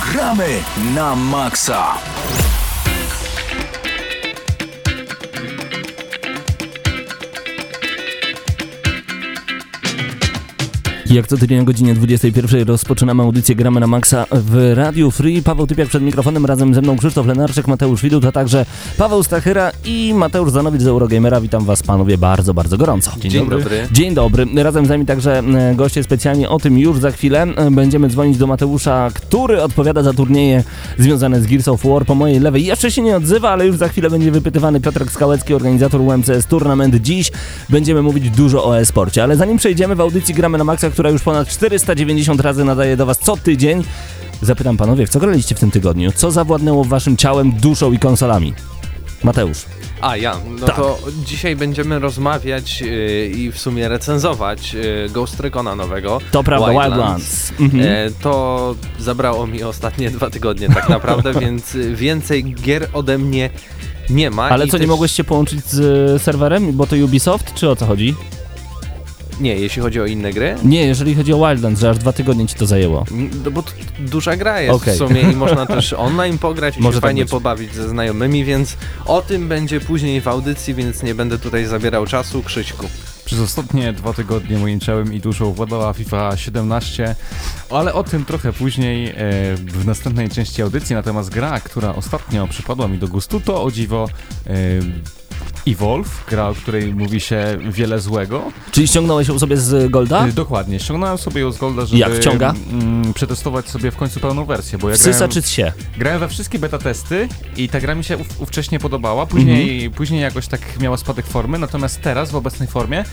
Gramy na maksa! Jak co tydzień o godzinie 21 rozpoczynamy audycję Gramy na Maxa w Radiu Free. Paweł Typiak przed mikrofonem, razem ze mną Krzysztof Lenarczyk, Mateusz Widut, a także Paweł Stachyra i Mateusz Zanowicz z Eurogamera. Witam was panowie bardzo, bardzo gorąco. Dzień, Dzień dobry. dobry. Dzień dobry. Razem z nami także e, goście specjalnie o tym już za chwilę. E, będziemy dzwonić do Mateusza, który odpowiada za turnieje związane z Gears of War po mojej lewej. Jeszcze się nie odzywa, ale już za chwilę będzie wypytywany Piotrek Skałecki, organizator UMCS Tournament. Dziś będziemy mówić dużo o e-sporcie, ale zanim przejdziemy w audycji Gramy na Maxa, która już ponad 490 razy nadaje do Was co tydzień. Zapytam panowie, w co graliście w tym tygodniu? Co zawładnęło waszym ciałem, duszą i konsolami? Mateusz. A ja, no tak. to dzisiaj będziemy rozmawiać yy, i w sumie recenzować yy, Ghost Recona nowego. To prawda, Wildlands. Wild mhm. yy, to zabrało mi ostatnie dwa tygodnie tak naprawdę, więc więcej gier ode mnie nie ma. Ale co, też... nie mogłeś się połączyć z serwerem, bo to Ubisoft, czy o co chodzi? Nie, jeśli chodzi o inne gry? Nie, jeżeli chodzi o Wildlands, że aż dwa tygodnie ci to zajęło. No bo duża gra jest okay. w sumie i można też online pograć i Może się tak fajnie być. pobawić ze znajomymi, więc o tym będzie później w audycji, więc nie będę tutaj zabierał czasu. Krzyśku. Przez ostatnie dwa tygodnie moim ciałem i duszą władała FIFA 17, ale o tym trochę później e, w następnej części audycji. Natomiast gra, która ostatnio przypadła mi do gustu, to o dziwo e, Evolve, gra, o której mówi się wiele złego. Czyli ściągnąłeś ją sobie z Golda? Y, dokładnie, ściągnąłem sobie ją z Golda, żeby Jak wciąga? Mm, przetestować sobie w końcu pełną wersję. Bo ja Wsysa grałem, czy się? Grałem we wszystkie beta testy i ta gra mi się ówcześnie podobała. Później, mhm. później jakoś tak miała spadek formy, natomiast teraz w obecnej formie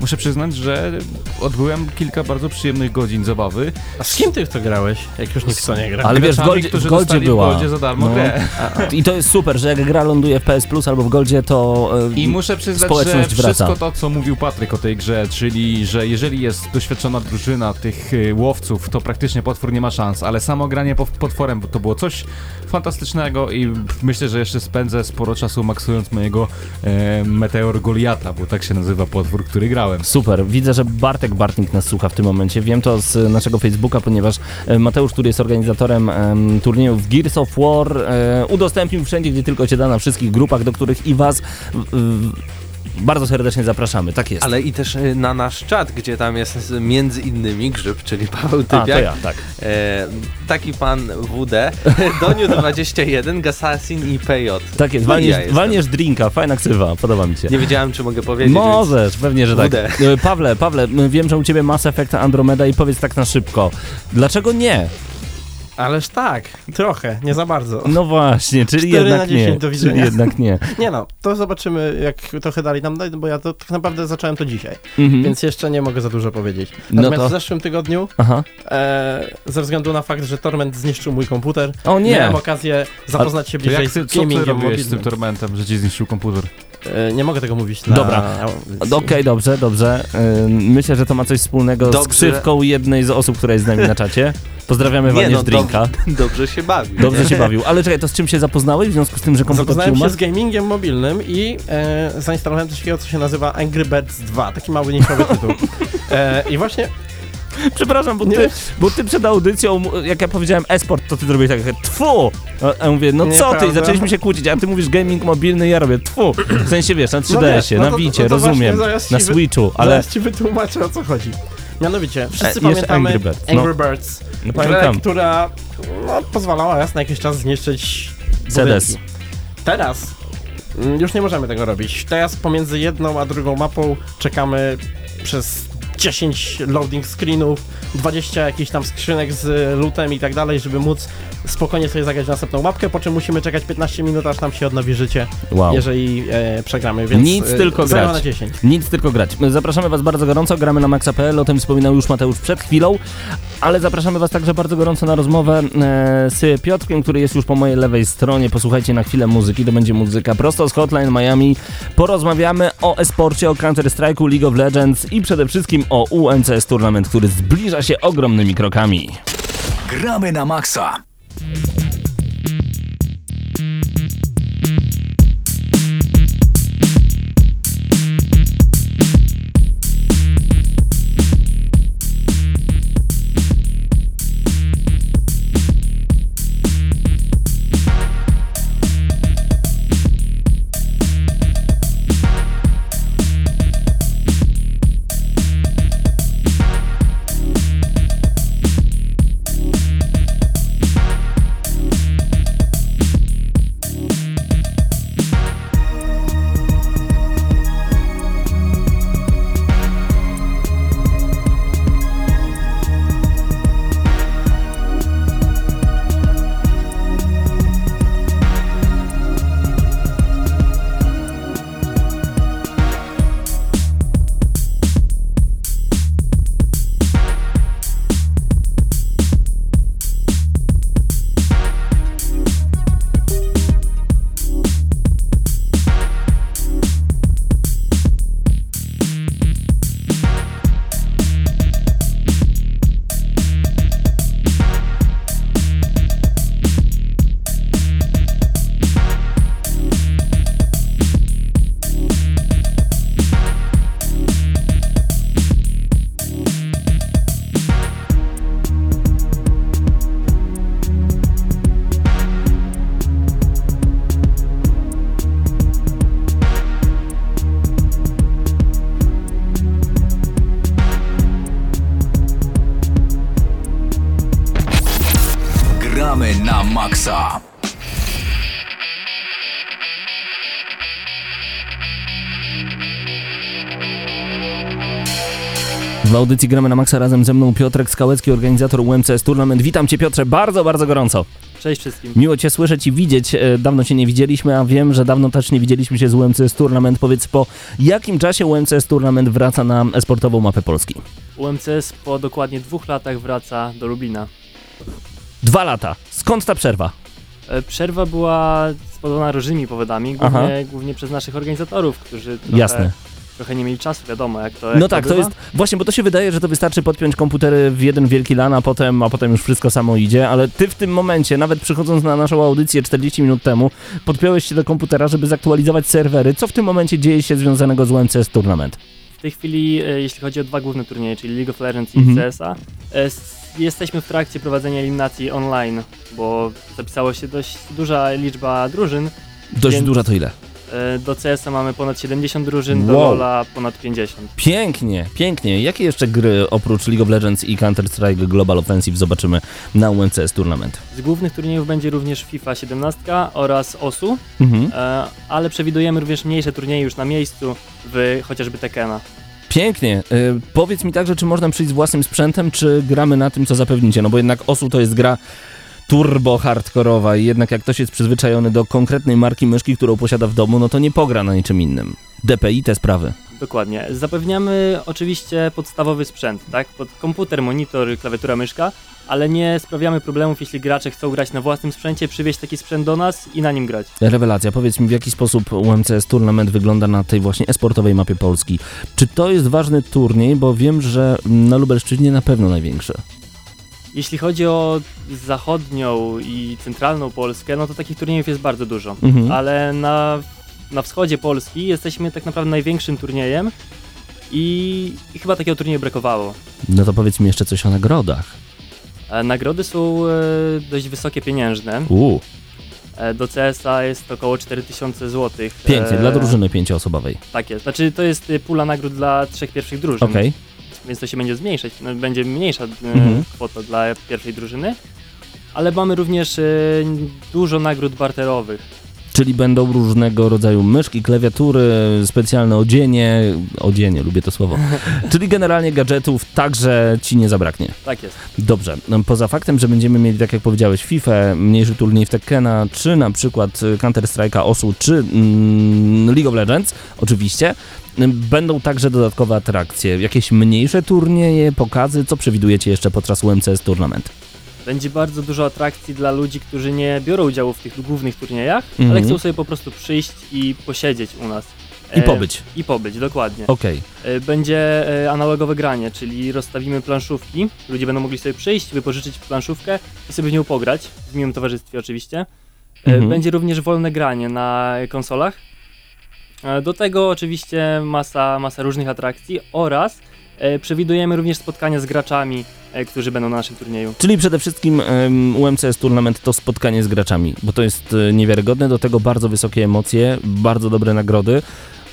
muszę przyznać, że odbyłem kilka bardzo przyjemnych godzin zabawy. A z kim ty w to grałeś? Jak już nikt w to nie gra? Ale wiesz, w Goldzie, w Goldzie była. W Goldzie za darmo no. grę. I to jest super, że jak gra ląduje w PS Plus albo w Goldzie, to i muszę przyznać, że wszystko to, co mówił Patryk o tej grze, czyli, że jeżeli jest doświadczona drużyna tych y, łowców, to praktycznie potwór nie ma szans, ale samo granie potworem to było coś fantastycznego i myślę, że jeszcze spędzę sporo czasu maksując mojego e, Meteor Goliata, bo tak się nazywa potwór, który grałem. Super, widzę, że Bartek Bartnik nas słucha w tym momencie. Wiem to z naszego Facebooka, ponieważ e, Mateusz, który jest organizatorem e, turniejów Gears of War, e, udostępnił wszędzie, gdzie tylko się da, na wszystkich grupach, do których i was bardzo serdecznie zapraszamy, tak jest. Ale i też y, na nasz czat, gdzie tam jest między innymi Grzyb, czyli Paweł Typiak. A, to ja, tak. E, taki pan WD, Doniu21, Gassassin i PJ. Tak jest, walniesz, ja walniesz drinka, fajna ksywa, podoba mi się. Nie wiedziałem, czy mogę powiedzieć. Możesz, pewnie, że tak. E, Pawle, Pawle, wiem, że u ciebie Mass Effect Andromeda i powiedz tak na szybko. Dlaczego nie? Ależ tak, trochę, nie za bardzo. No właśnie, czyli jednak nie. Do czyli jednak nie. nie no, to zobaczymy, jak trochę dalej nam dojdą, bo ja to tak naprawdę zacząłem to dzisiaj, mhm. więc jeszcze nie mogę za dużo powiedzieć. No Natomiast no to... w zeszłym tygodniu, e, ze względu na fakt, że Torment zniszczył mój komputer, o nie. miałem okazję zapoznać się bliżej z gamingiem Co ty z tym Tormentem, że ci zniszczył komputer? E, nie mogę tego mówić na... Dobra, okej, okay, dobrze, dobrze. E, myślę, że to ma coś wspólnego dobrze. z ksywką jednej z osób, która jest z nami na czacie. Pozdrawiamy Wanie no, Drinka. dobrze się bawił. Dobrze się bawił. Ale czekaj, to z czym się zapoznałeś w związku z tym, że komputer Zapoznałem się z gamingiem mobilnym i e, zainstalowałem coś takiego, co się nazywa Angry Birds 2. Taki mały niszowy tytuł. E, I właśnie Przepraszam, bo ty, bo ty przed audycją, jak ja powiedziałem esport, to ty zrobiłeś tak, tfu! A ja mówię, no co ty? Zaczęliśmy się kłócić, a ty mówisz gaming mobilny, ja robię tfu! W sensie wiesz, na 3DS-ie, no na Wicie, no rozumiem, na Switchu, ale... Zaraz ci wytłumaczę, o co chodzi. Mianowicie, wszyscy e, pamiętamy Angry Birds, Angry no. Birds no, grę, która no, pozwalała raz na jakiś czas zniszczyć CDS. Teraz mm, już nie możemy tego robić. Teraz pomiędzy jedną a drugą mapą czekamy przez 10 loading screenów, 20 jakichś tam skrzynek z lootem i tak dalej, żeby móc spokojnie sobie zagrać następną mapkę, po czym musimy czekać 15 minut, aż nam się odnowi życie, wow. jeżeli e, przegramy, więc Nic e, tylko grać. na 10. Nic tylko grać. Zapraszamy Was bardzo gorąco, gramy na maxa.pl, o tym wspominał już Mateusz przed chwilą, ale zapraszamy Was także bardzo gorąco na rozmowę e, z Piotrkiem, który jest już po mojej lewej stronie. Posłuchajcie na chwilę muzyki, to będzie muzyka prosto z Hotline Miami. Porozmawiamy o esporcie, o Counter-Strike'u, League of Legends i przede wszystkim o UNCS Tournament, który zbliża się ogromnymi krokami. Gramy na maksa. Audycji gramy na maksa razem ze mną Piotrek Skałecki, organizator UMCS Tournament. Witam Cię Piotrze bardzo, bardzo gorąco. Cześć wszystkim. Miło Cię słyszeć i widzieć. E, dawno się nie widzieliśmy, a wiem, że dawno też nie widzieliśmy się z UMCS Tournament. Powiedz, po jakim czasie UMCS Tournament wraca na sportową mapę Polski? UMCS po dokładnie dwóch latach wraca do Lublina. Dwa lata. Skąd ta przerwa? E, przerwa była spowodowana różnymi powodami, głównie, głównie przez naszych organizatorów, którzy trochę Jasne trochę nie mieli czasu, wiadomo, jak to jak No tak, to, to jest, właśnie, bo to się wydaje, że to wystarczy podpiąć komputery w jeden wielki LAN, a potem, a potem już wszystko samo idzie, ale ty w tym momencie, nawet przychodząc na naszą audycję 40 minut temu, podpiąłeś się do komputera, żeby zaktualizować serwery. Co w tym momencie dzieje się związanego z UMCS Tournament? W tej chwili, e, jeśli chodzi o dwa główne turnieje, czyli League of Legends i mhm. CSA, e, jesteśmy w trakcie prowadzenia eliminacji online, bo zapisało się dość duża liczba drużyn. Dość więc... duża to ile? E, do CS-a mamy ponad 70 drużyn, wow. do LoL'a ponad 50. Pięknie, pięknie. Jakie jeszcze gry oprócz League of Legends i Counter-Strike Global Offensive zobaczymy na UMCS Tournament? Z głównych turniejów będzie również FIFA 17 oraz OSU, mhm. e, ale przewidujemy również mniejsze turnieje już na miejscu w chociażby Tekena. Pięknie. E, powiedz mi także, czy można przyjść z własnym sprzętem, czy gramy na tym, co zapewnicie? No bo jednak OSU to jest gra turbo hardkorowa i jednak jak ktoś jest przyzwyczajony do konkretnej marki myszki, którą posiada w domu, no to nie pogra na niczym innym. DPI te sprawy. Dokładnie. Zapewniamy oczywiście podstawowy sprzęt, tak? Pod komputer, monitor, klawiatura, myszka, ale nie sprawiamy problemów, jeśli gracze chcą grać na własnym sprzęcie, przywieźć taki sprzęt do nas i na nim grać. Rewelacja. Powiedz mi, w jaki sposób UMCS Tournament wygląda na tej właśnie esportowej mapie Polski? Czy to jest ważny turniej, bo wiem, że na Lubelszczyźnie na pewno największy. Jeśli chodzi o zachodnią i centralną Polskę, no to takich turniejów jest bardzo dużo. Mhm. Ale na, na wschodzie Polski jesteśmy tak naprawdę największym turniejem i, i chyba takiego turnieju brakowało. No to powiedz mi jeszcze coś o nagrodach. E, nagrody są e, dość wysokie pieniężne. U. E, do CSA jest około 4000 zł. Pięknie, dla drużyny pięcioosobowej. Tak jest. Znaczy to jest pula nagród dla trzech pierwszych drużyn. Okej. Okay więc to się będzie zmniejszać, no, będzie mniejsza e, mhm. kwota dla pierwszej drużyny, ale mamy również e, dużo nagród barterowych. Czyli będą różnego rodzaju myszki, klawiatury, specjalne odzienie, odzienie, lubię to słowo. Czyli generalnie gadżetów także ci nie zabraknie. Tak jest. Dobrze. No, poza faktem, że będziemy mieli, tak jak powiedziałeś, FIFA, mniejszy turniej w Tekkena, czy na przykład Counter-Strike'a OSU, czy mm, League of Legends, oczywiście, Będą także dodatkowe atrakcje, jakieś mniejsze turnieje, pokazy. Co przewidujecie jeszcze podczas UMCS Tournament? Będzie bardzo dużo atrakcji dla ludzi, którzy nie biorą udziału w tych głównych turniejach, mm -hmm. ale chcą sobie po prostu przyjść i posiedzieć u nas. I pobyć. E, I pobyć, dokładnie. Okej. Okay. E, będzie e, analogowe granie, czyli rozstawimy planszówki. Ludzie będą mogli sobie przyjść, wypożyczyć planszówkę i sobie w nią pograć, w miłym towarzystwie oczywiście. -hmm. Będzie również wolne granie na konsolach. E, do tego oczywiście masa, masa różnych atrakcji oraz e, przewidujemy również spotkania z graczami, e, którzy będą na naszym turnieju. Czyli przede wszystkim um, UMCS Tournament to spotkanie z graczami, bo to jest niewiarygodne, do tego bardzo wysokie emocje, bardzo dobre nagrody.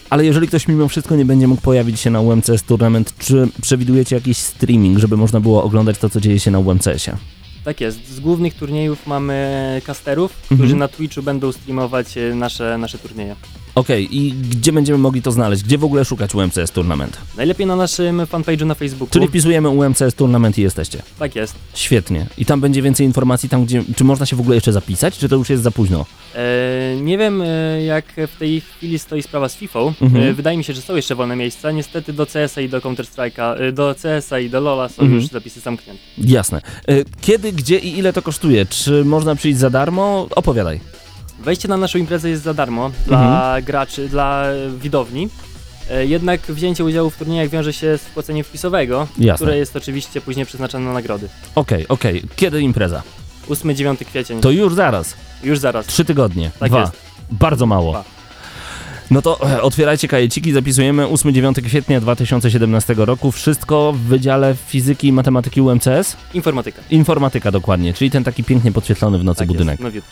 Ale jeżeli ktoś mimo wszystko nie będzie mógł pojawić się na UMCS Tournament, czy przewidujecie jakiś streaming, żeby można było oglądać to, co dzieje się na UMCS-ie? Tak jest. Z głównych turniejów mamy casterów, mhm. którzy na Twitchu będą streamować nasze, nasze turnieje. Okej, okay, i gdzie będziemy mogli to znaleźć? Gdzie w ogóle szukać UMCS Tournament? Najlepiej na naszym fanpage'u na Facebooku. Czyli wpisujemy UMCS Tournament i jesteście. Tak jest. Świetnie. I tam będzie więcej informacji, tam gdzie, czy można się w ogóle jeszcze zapisać, czy to już jest za późno? E, nie wiem, e, jak w tej chwili stoi sprawa z FIFA. Mhm. E, wydaje mi się, że są jeszcze wolne miejsca. Niestety do CS-a i do Counter-Strike'a, e, do CS-a i do LoL'a są mhm. już zapisy zamknięte. Jasne. E, kiedy, gdzie i ile to kosztuje? Czy można przyjść za darmo? Opowiadaj. Wejście na naszą imprezę jest za darmo dla mhm. graczy, dla widowni. E, jednak wzięcie udziału w turniejach wiąże się z płaceniem wpisowego, Jasne. które jest oczywiście później przeznaczone na nagrody. Okej, okay, okej. Okay. Kiedy impreza? 8-9 kwiecień. To już zaraz. Już zaraz. Trzy tygodnie. Tak Dwa. Jest. Bardzo mało. Dwa. No to e, otwierajcie kajeciki, zapisujemy 8-9 kwietnia 2017 roku. Wszystko w Wydziale Fizyki i Matematyki UMCS? Informatyka. Informatyka, dokładnie, czyli ten taki pięknie podświetlony w nocy tak budynek. Jest,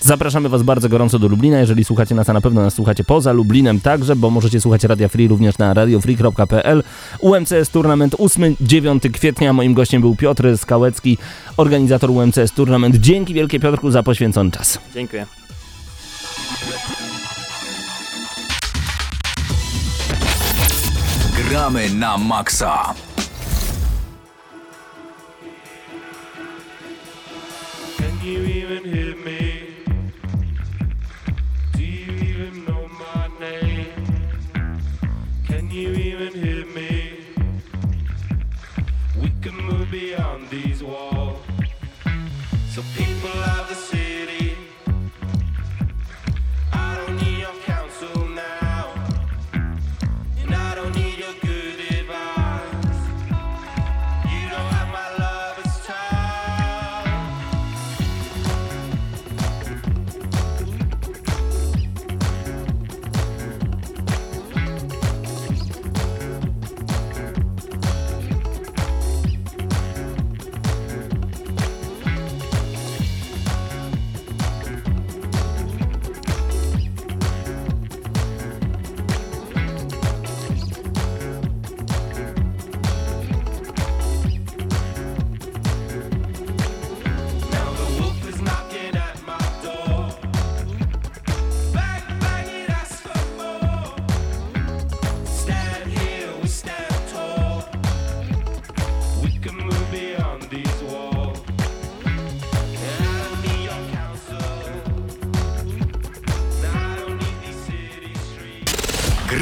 Zapraszamy Was bardzo gorąco do Lublina. Jeżeli słuchacie nas, a na pewno nas słuchacie poza Lublinem także, bo możecie słuchać Radia Free również na radiofree.pl. UMCS Tournament 8-9 kwietnia. Moim gościem był Piotr Skałecki, organizator UMCS Tournament. Dzięki wielkie Piotrku za poświęcony czas. Dziękuję. Gramy na maksa. Can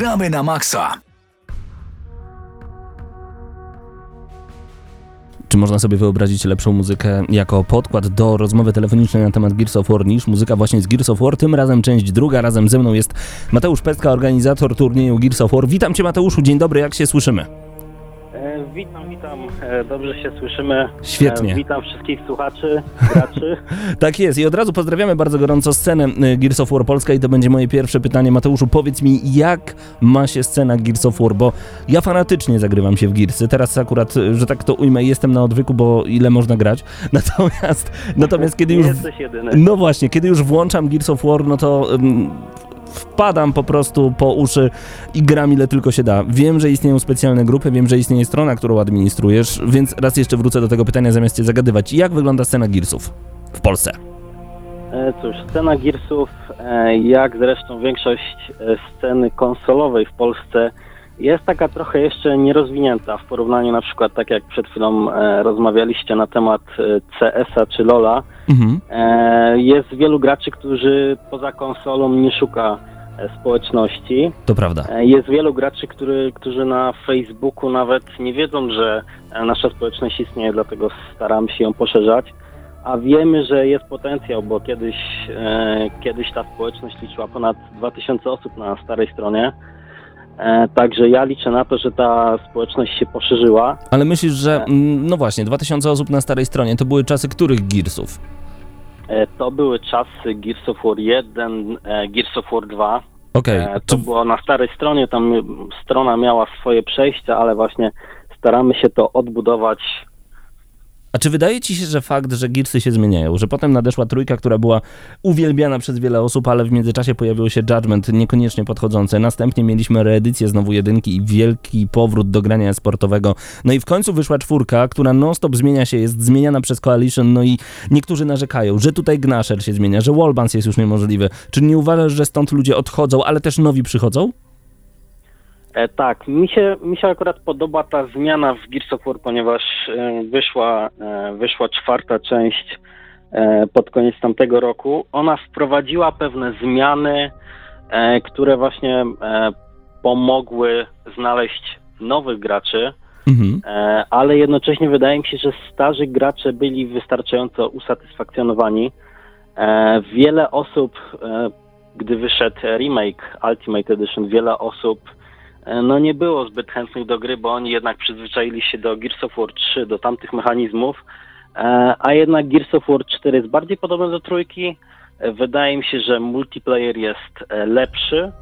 Gramy na maksa. Czy można sobie wyobrazić lepszą muzykę jako podkład do rozmowy telefonicznej na temat Gears of War niż muzyka właśnie z Gears of War? Tym razem część druga. Razem ze mną jest Mateusz Pestka, organizator turnieju Gears of War. Witam Cię Mateuszu, dzień dobry, jak się słyszymy? E, Witam, witam. E, Dobrze się słyszymy. Świetnie. E, Witam wszystkich słuchaczy, graczy. Tak jest i od razu pozdrawiamy bardzo gorąco scenę y, Gears of War Polska i to będzie moje pierwsze pytanie. Mateuszu, powiedz mi, jak ma się scena Gears of War, bo ja fanatycznie zagrywam się w Gearsy. Teraz akurat, że tak to ujmę, jestem na odwyku, bo ile można grać. Natomiast, natomiast kiedy już... jesteś jedyny. No właśnie, kiedy już włączam Gears of War, no to ym, wpadam po prostu po uszy i gram ile tylko się da. Wiem, że istnieją specjalne grupy, wiem, że istnieje strona, którą administrujesz, więc raz jeszcze wrócę do tego pytania zamiast cię zagadywać. Jak wygląda scena Gearsów w Polsce? E, Cóż, scena Gearsów, e, jak zresztą większość e, sceny konsolowej w Polsce, jest taka trochę jeszcze nierozwinięta w porównaniu na przykład, tak jak przed chwilą e, rozmawialiście na temat e, CS-a czy LoL'a. Mhm. E, Jest wielu graczy, którzy poza konsolą nie szuka e, społeczności. To prawda. E, Jest wielu graczy, który, którzy na Facebooku nawet nie wiedzą, że nasza społeczność istnieje, dlatego staramy się ją poszerzać. A wiemy, że jest potencjał, bo kiedyś, e, kiedyś ta społeczność liczyła ponad 2000 osób na starej stronie. E, także ja liczę na to, że ta społeczność się poszerzyła. Ale myślisz, że, mm, no właśnie, 2000 osób na starej stronie, to były czasy których Gearsów? E, to były czasy Gears of War 1, e, Gears of War 2. Okej, E, czy To było na starej stronie, tam strona miała swoje przejścia, ale właśnie staramy się to odbudować. A czy wydaje ci się, że fakt, że Gearsy się zmieniają, że potem nadeszła trójka, która była uwielbiana przez wiele osób, ale w międzyczasie pojawił się Judgment niekoniecznie podchodzący. Następnie mieliśmy reedycję znowu jedynki i wielki powrót do grania sportowego. No i w końcu wyszła czwórka, która non-stop zmienia się, jest zmieniana przez Coalition, no i niektórzy narzekają, że tutaj Gnasher się zmienia, że Wallbans jest już niemożliwy. Czy nie uważasz, że stąd ludzie odchodzą, ale też nowi przychodzą? E, tak, mi się, mi się akurat podoba ta zmiana w Gears of War, ponieważ e, wyszła, e, wyszła czwarta część e, pod koniec tamtego roku. Ona wprowadziła pewne zmiany, e, które właśnie e, pomogły znaleźć nowych graczy. Mhm. Ale jednocześnie wydaje mi się, że starzy gracze byli wystarczająco usatysfakcjonowani. Wiele osób, gdy wyszedł remake Ultimate Edition, wiele osób no nie było zbyt chętnych do gry, bo oni jednak przyzwyczaili się do Gears of War 3, do tamtych mechanizmów, e, a jednak Gears of War 4 jest bardziej podobny do trójki. E, Wydaje mi się, że multiplayer jest e, lepszy.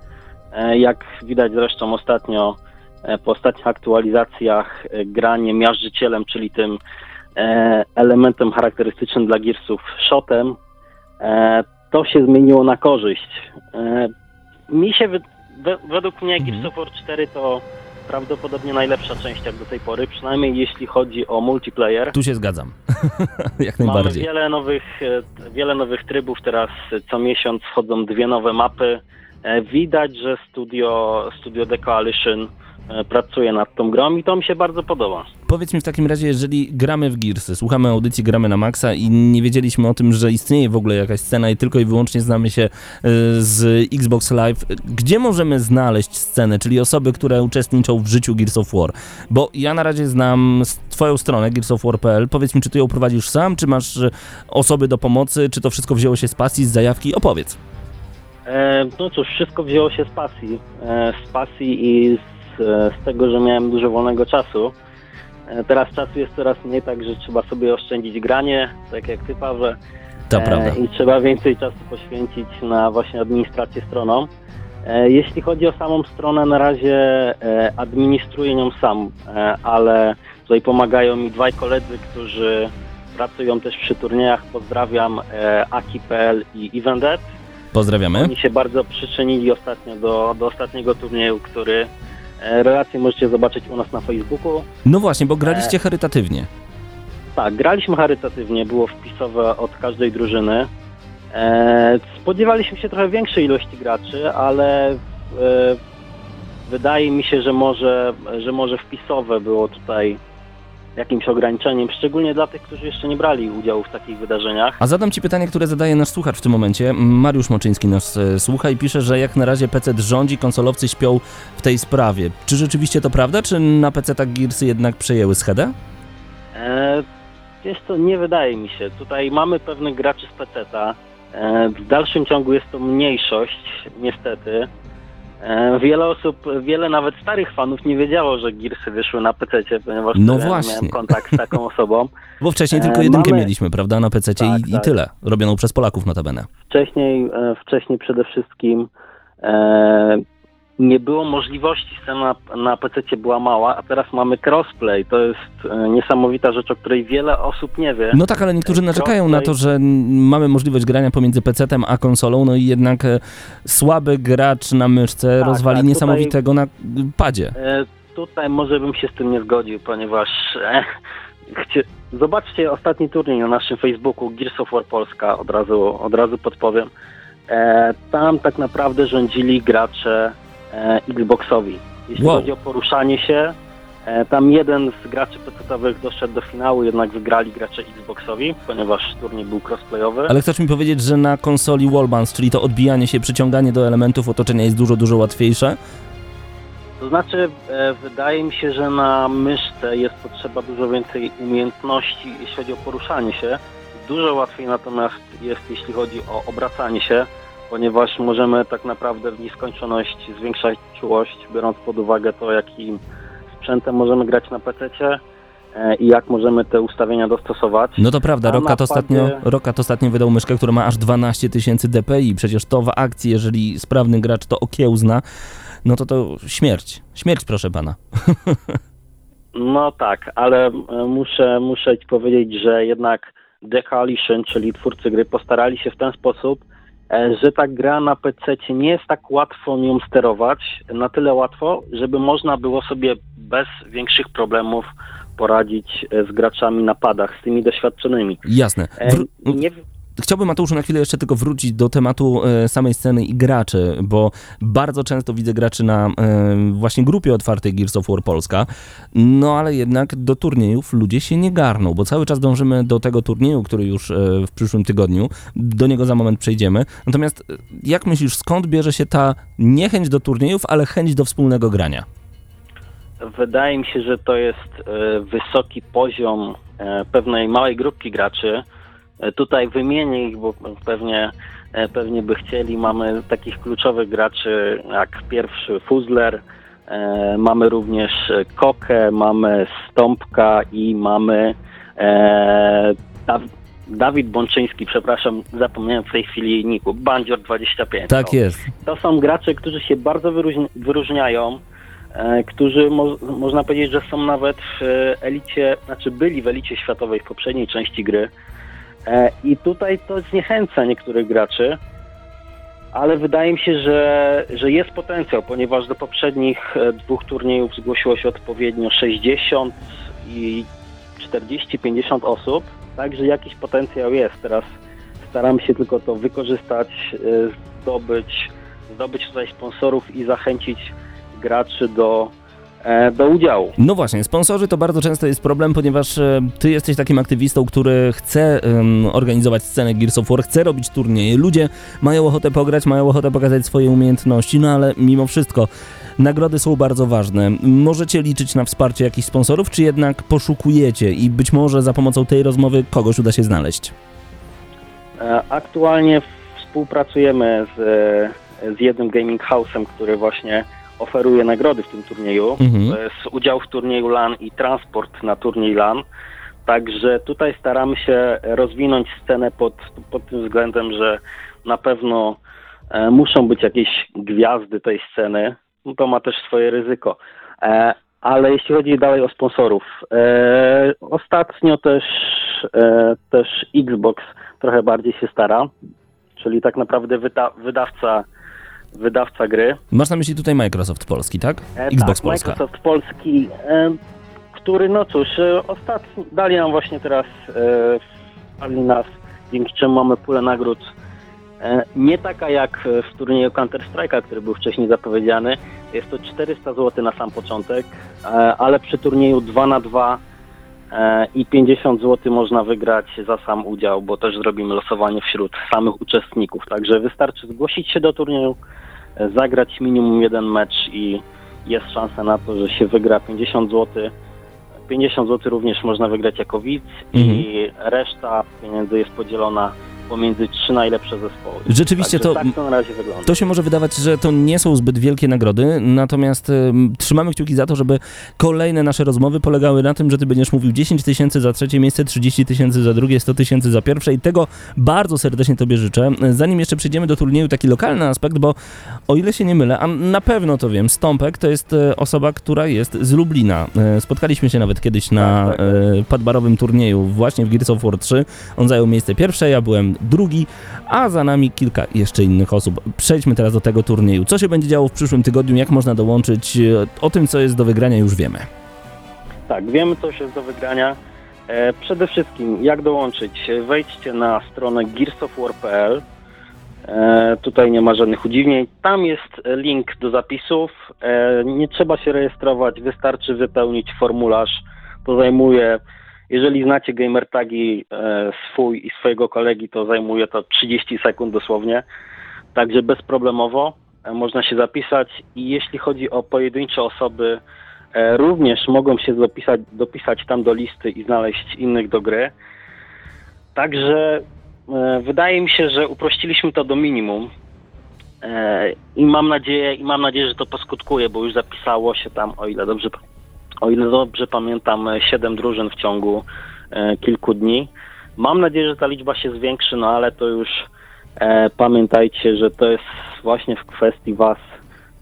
E, Jak widać zresztą ostatnio e, po ostatnich aktualizacjach e, granie miażdżycielem, czyli tym e, elementem charakterystycznym dla Gearsów shotem, e, to się zmieniło na korzyść. E, mi się, wy, według mnie Gears of War 4 to prawdopodobnie najlepsza część jak do tej pory, przynajmniej jeśli chodzi o multiplayer. Tu się zgadzam. jak Mamy najbardziej. wiele nowych, e, wiele nowych trybów, teraz co miesiąc wchodzą dwie nowe mapy. E, Widać, że studio, studio The Coalition e, pracuje nad tą grą i to mi się bardzo podoba. Powiedz mi w takim razie, jeżeli gramy w Gearsy, słuchamy audycji, gramy na maksa i nie wiedzieliśmy o tym, że istnieje w ogóle jakaś scena i tylko i wyłącznie znamy się e, z Xbox Live, gdzie możemy znaleźć scenę, czyli osoby, które uczestniczą w życiu Gears of War? Bo ja na razie znam twoją stronę gearsofwar.pl. Powiedz mi, czy ty ją prowadzisz sam, czy masz e, osoby do pomocy, czy to wszystko wzięło się z pasji, z zajawki? Opowiedz. E, no cóż, wszystko wzięło się z pasji. E, z pasji i z, e, z tego, że miałem dużo wolnego czasu. E, teraz czasu jest coraz mniej, także trzeba sobie oszczędzić granie, tak jak ty, Paweł. To prawda. I trzeba więcej czasu poświęcić na właśnie administrację stroną. E, Jeśli chodzi o samą stronę, na razie e, administruję nią sam, e, ale tutaj pomagają mi dwaj koledzy, którzy pracują też przy turniejach. Pozdrawiam e, Aki.pl i Eventet. Pozdrawiamy. Oni się bardzo przyczynili ostatnio do, do ostatniego turnieju, który e, relacje możecie zobaczyć u nas na Facebooku. No właśnie, bo graliście charytatywnie. Tak, graliśmy charytatywnie, było wpisowe od każdej drużyny. E, spodziewaliśmy się trochę większej ilości graczy, ale e, wydaje mi się, że może, że może wpisowe było tutaj jakimś ograniczeniem, szczególnie dla tych, którzy jeszcze nie brali udziału w takich wydarzeniach. A zadam Ci pytanie, które zadaje nasz słuchacz w tym momencie. Mariusz Moczyński nas e, słucha i pisze, że jak na razie PC rządzi, konsolowcy śpią w tej sprawie. Czy rzeczywiście to prawda, czy na PC tak Gearsy jednak przejęły schedę? E, wiesz co, nie wydaje mi się. Tutaj mamy pewnych graczy z PC-ta. E, w dalszym ciągu jest to mniejszość, niestety. E, wiele osób, wiele nawet starych fanów nie wiedziało, że Gearsy wyszły na PC, ponieważ No właśnie. miałem kontakt z taką osobą. Bo wcześniej E, tylko jedynkę mamy- mieliśmy, prawda, na PC Tak, i, i tak. tyle. Robioną przez Polaków notabene. Wcześniej, e, wcześniej przede wszystkim e, nie było możliwości, scena na, na PC była mała, a teraz mamy crossplay. To jest e, niesamowita rzecz, o której wiele osób nie wie. No tak, ale niektórzy narzekają na to, że mamy możliwość grania pomiędzy PC-tem a konsolą, no i jednak e, słaby gracz na myszce Tak, rozwali tak, tutaj- niesamowitego na y, padzie. E, tutaj może bym się z tym nie zgodził, ponieważ zobaczcie ostatni turniej na naszym Facebooku Gears of War Polska, od razu, od razu podpowiem. Tam tak naprawdę rządzili gracze Xboxowi. Jeśli Wow. chodzi o poruszanie się, e, tam jeden z graczy PC-owych doszedł do finału, jednak wygrali gracze Xboxowi, ponieważ turniej był crossplayowy. Ale chcesz mi powiedzieć, że na konsoli wallbounce, czyli to odbijanie się, przyciąganie do elementów otoczenia jest dużo, dużo łatwiejsze? To znaczy, e, wydaje mi się, że na myszce jest potrzeba dużo więcej umiejętności, jeśli chodzi o poruszanie się. Dużo łatwiej natomiast jest, jeśli chodzi o obracanie się, ponieważ możemy tak naprawdę w nieskończoność zwiększać czułość, biorąc pod uwagę to, jakim sprzętem możemy grać na PC e, i jak możemy te ustawienia dostosować. No to prawda, Rokat ostatnio, Rokat ostatnio wydał myszkę, która ma aż 12 tysięcy dpi. Przecież to w akcji, jeżeli sprawny gracz to okiełzna, no to to śmierć. Śmierć, proszę pana. No tak, ale e, muszę, muszę ci powiedzieć, że jednak The Coalition, czyli twórcy gry, postarali się w ten sposób, że ta gra na PC nie jest tak łatwo nią sterować, na tyle łatwo, żeby można było sobie bez większych problemów poradzić e, z graczami na padach, z tymi doświadczonymi. Jasne. E, Wr- Nie, Chciałbym, Mateuszu, na chwilę jeszcze tylko wrócić do tematu e, samej sceny i graczy, bo bardzo często widzę graczy na e, właśnie grupie otwartej Gears of War Polska, no ale jednak do turniejów ludzie się nie garną, bo cały czas dążymy do tego turnieju, który już e, w przyszłym tygodniu, do niego za moment przejdziemy. Natomiast jak myślisz, skąd bierze się ta niechęć do turniejów, ale chęć do wspólnego grania? Wydaje mi się, że to jest wysoki poziom pewnej małej grupki graczy. E, Tutaj wymienię ich, bo pewnie, e, pewnie by chcieli. Mamy takich kluczowych graczy jak pierwszy Fuzler, e, mamy również Kokę, mamy Stąpka i mamy Daw- Dawid Bączyński, przepraszam, zapomniałem w tej chwili niku, Bandzior 25. Tak O. jest. To są gracze, którzy się bardzo wyróżni- wyróżniają, którzy mo- można powiedzieć, że są nawet w elicie, znaczy byli w elicie światowej w poprzedniej części gry. E, I tutaj to zniechęca niektórych graczy, ale wydaje mi się, że, że jest potencjał, ponieważ do poprzednich e, dwóch turniejów zgłosiło się odpowiednio 60 i 40-50 osób, także jakiś potencjał jest. Teraz staramy się tylko to wykorzystać, e, zdobyć, zdobyć tutaj sponsorów i zachęcić graczy do do udziału. No właśnie, sponsorzy to bardzo często jest problem, ponieważ e, ty jesteś takim aktywistą, który chce um, organizować scenę Gears of War, chce robić turnieje. Ludzie mają ochotę pograć, mają ochotę pokazać swoje umiejętności, no ale mimo wszystko nagrody są bardzo ważne. Możecie liczyć na wsparcie jakichś sponsorów, czy jednak poszukujecie i być może za pomocą tej rozmowy kogoś uda się znaleźć? E, aktualnie współpracujemy z, z jednym gaming house'em, który właśnie oferuje nagrody w tym turnieju. Mhm. Jest udział w turnieju LAN i transport na turniej LAN. Także tutaj staramy się rozwinąć scenę pod, pod tym względem, że na pewno e, muszą być jakieś gwiazdy tej sceny. No to ma też swoje ryzyko. E, ale jeśli chodzi dalej o sponsorów, e, ostatnio też, e, też Xbox trochę bardziej się stara, czyli tak naprawdę wyda, wydawca wydawca gry. Masz na myśli tutaj Microsoft Polski, tak? E, Xbox tak, Polska. Microsoft Polski, e, który no cóż, e, ostatni, dali nam właśnie teraz, e, nas, dzięki czemu mamy pulę nagród e, nie taka jak w turnieju Counter-Strike'a, który był wcześniej zapowiedziany. Jest to 400 zł na sam początek, ale przy turnieju 2 na 2 e, i 50 zł można wygrać za sam udział, bo też zrobimy losowanie wśród samych uczestników. Także wystarczy zgłosić się do turnieju, zagrać minimum jeden mecz i jest szansa na to, że się wygra 50 zł. 50 zł również można wygrać jako widz mhm. i reszta pieniędzy jest podzielona pomiędzy trzy najlepsze zespoły. Rzeczywiście to, tak to na razie wygląda. To się może wydawać, że to nie są zbyt wielkie nagrody, natomiast y, trzymamy kciuki za to, żeby kolejne nasze rozmowy polegały na tym, że ty będziesz mówił 10 tysięcy za trzecie miejsce, 30 tysięcy za drugie, 100 tysięcy za pierwsze i tego bardzo serdecznie tobie życzę. Zanim jeszcze przejdziemy do turnieju, taki lokalny aspekt, bo o ile się nie mylę, a na pewno to wiem, Stąpek to jest y, osoba, która jest z Lublina. Y, spotkaliśmy się nawet kiedyś na tak, tak, tak. padbarowym turnieju właśnie w Gears of War 3. On zajął miejsce pierwsze, ja byłem drugi, a za nami kilka jeszcze innych osób. Przejdźmy teraz do tego turnieju. Co się będzie działo w przyszłym tygodniu, jak można dołączyć? O tym, co jest do wygrania już wiemy. Tak, wiemy, co jest do wygrania. E, przede wszystkim, jak dołączyć? Wejdźcie na stronę gearsofwar.pl. E, tutaj nie ma żadnych udziwnień. Tam jest link do zapisów. E, nie trzeba się rejestrować, wystarczy wypełnić formularz. To zajmuje jeżeli znacie gamer tagi e, swój i swojego kolegi, to zajmuje to 30 sekund dosłownie, także bezproblemowo e, można się zapisać i jeśli chodzi o pojedyncze osoby, e, również mogą się dopisać, dopisać tam do listy i znaleźć innych do gry. Także wydaje mi się, że uprościliśmy to do minimum. I mam nadzieję, i mam nadzieję, że to poskutkuje, bo już zapisało się tam, o ile dobrze o ile dobrze pamiętam, 7 drużyn w ciągu e, kilku dni. Mam nadzieję, że ta liczba się zwiększy, no ale to już e, pamiętajcie, że to jest właśnie w kwestii Was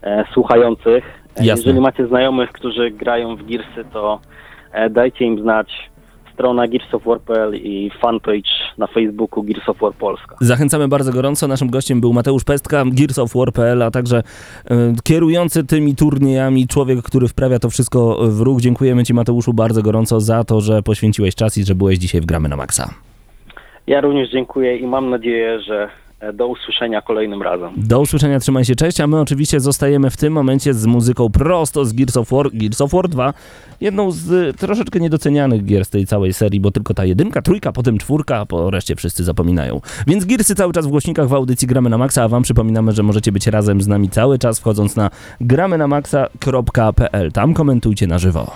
e, słuchających. E, Jasne. Jeżeli macie znajomych, którzy grają w Gearsy, to e, dajcie im znać strona gearsofwar.pl i fanpage na Facebooku Gears of War Polska. Zachęcamy bardzo gorąco. Naszym gościem był Mateusz Pestka, gearsofwar.pl, a także y, kierujący tymi turniejami człowiek, który wprawia to wszystko w ruch. Dziękujemy Ci Mateuszu bardzo gorąco za to, że poświęciłeś czas i że byłeś dzisiaj w Gramy na Maxa. Ja również dziękuję i mam nadzieję, że do usłyszenia kolejnym razem. Do usłyszenia, trzymaj się, cześć, a my oczywiście zostajemy w tym momencie z muzyką prosto z Gears of War, Gears of War 2, jedną z troszeczkę niedocenianych gier z tej całej serii, bo tylko ta jedynka, trójka, potem czwórka, a po reszcie wszyscy zapominają. Więc Gearsy cały czas w głośnikach w audycji Gramy na Maxa, a wam przypominamy, że możecie być razem z nami cały czas wchodząc na gramynamaxa.pl. Tam komentujcie na żywo.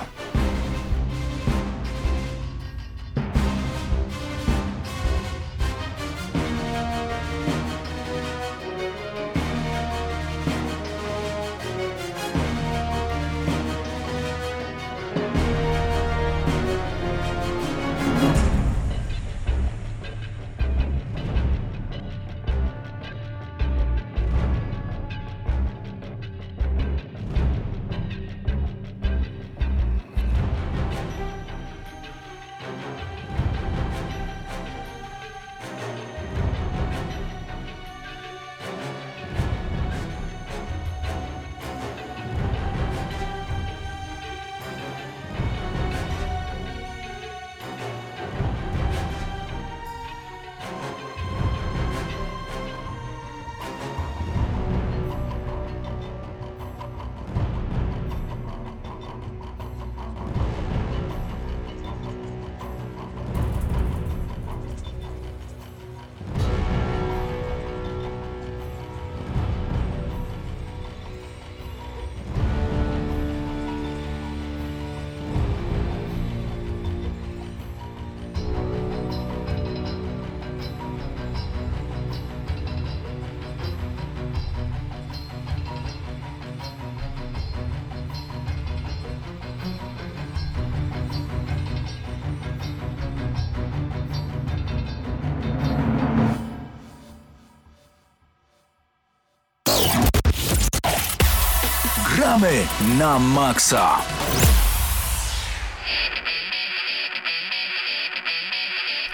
Gramy na maksa!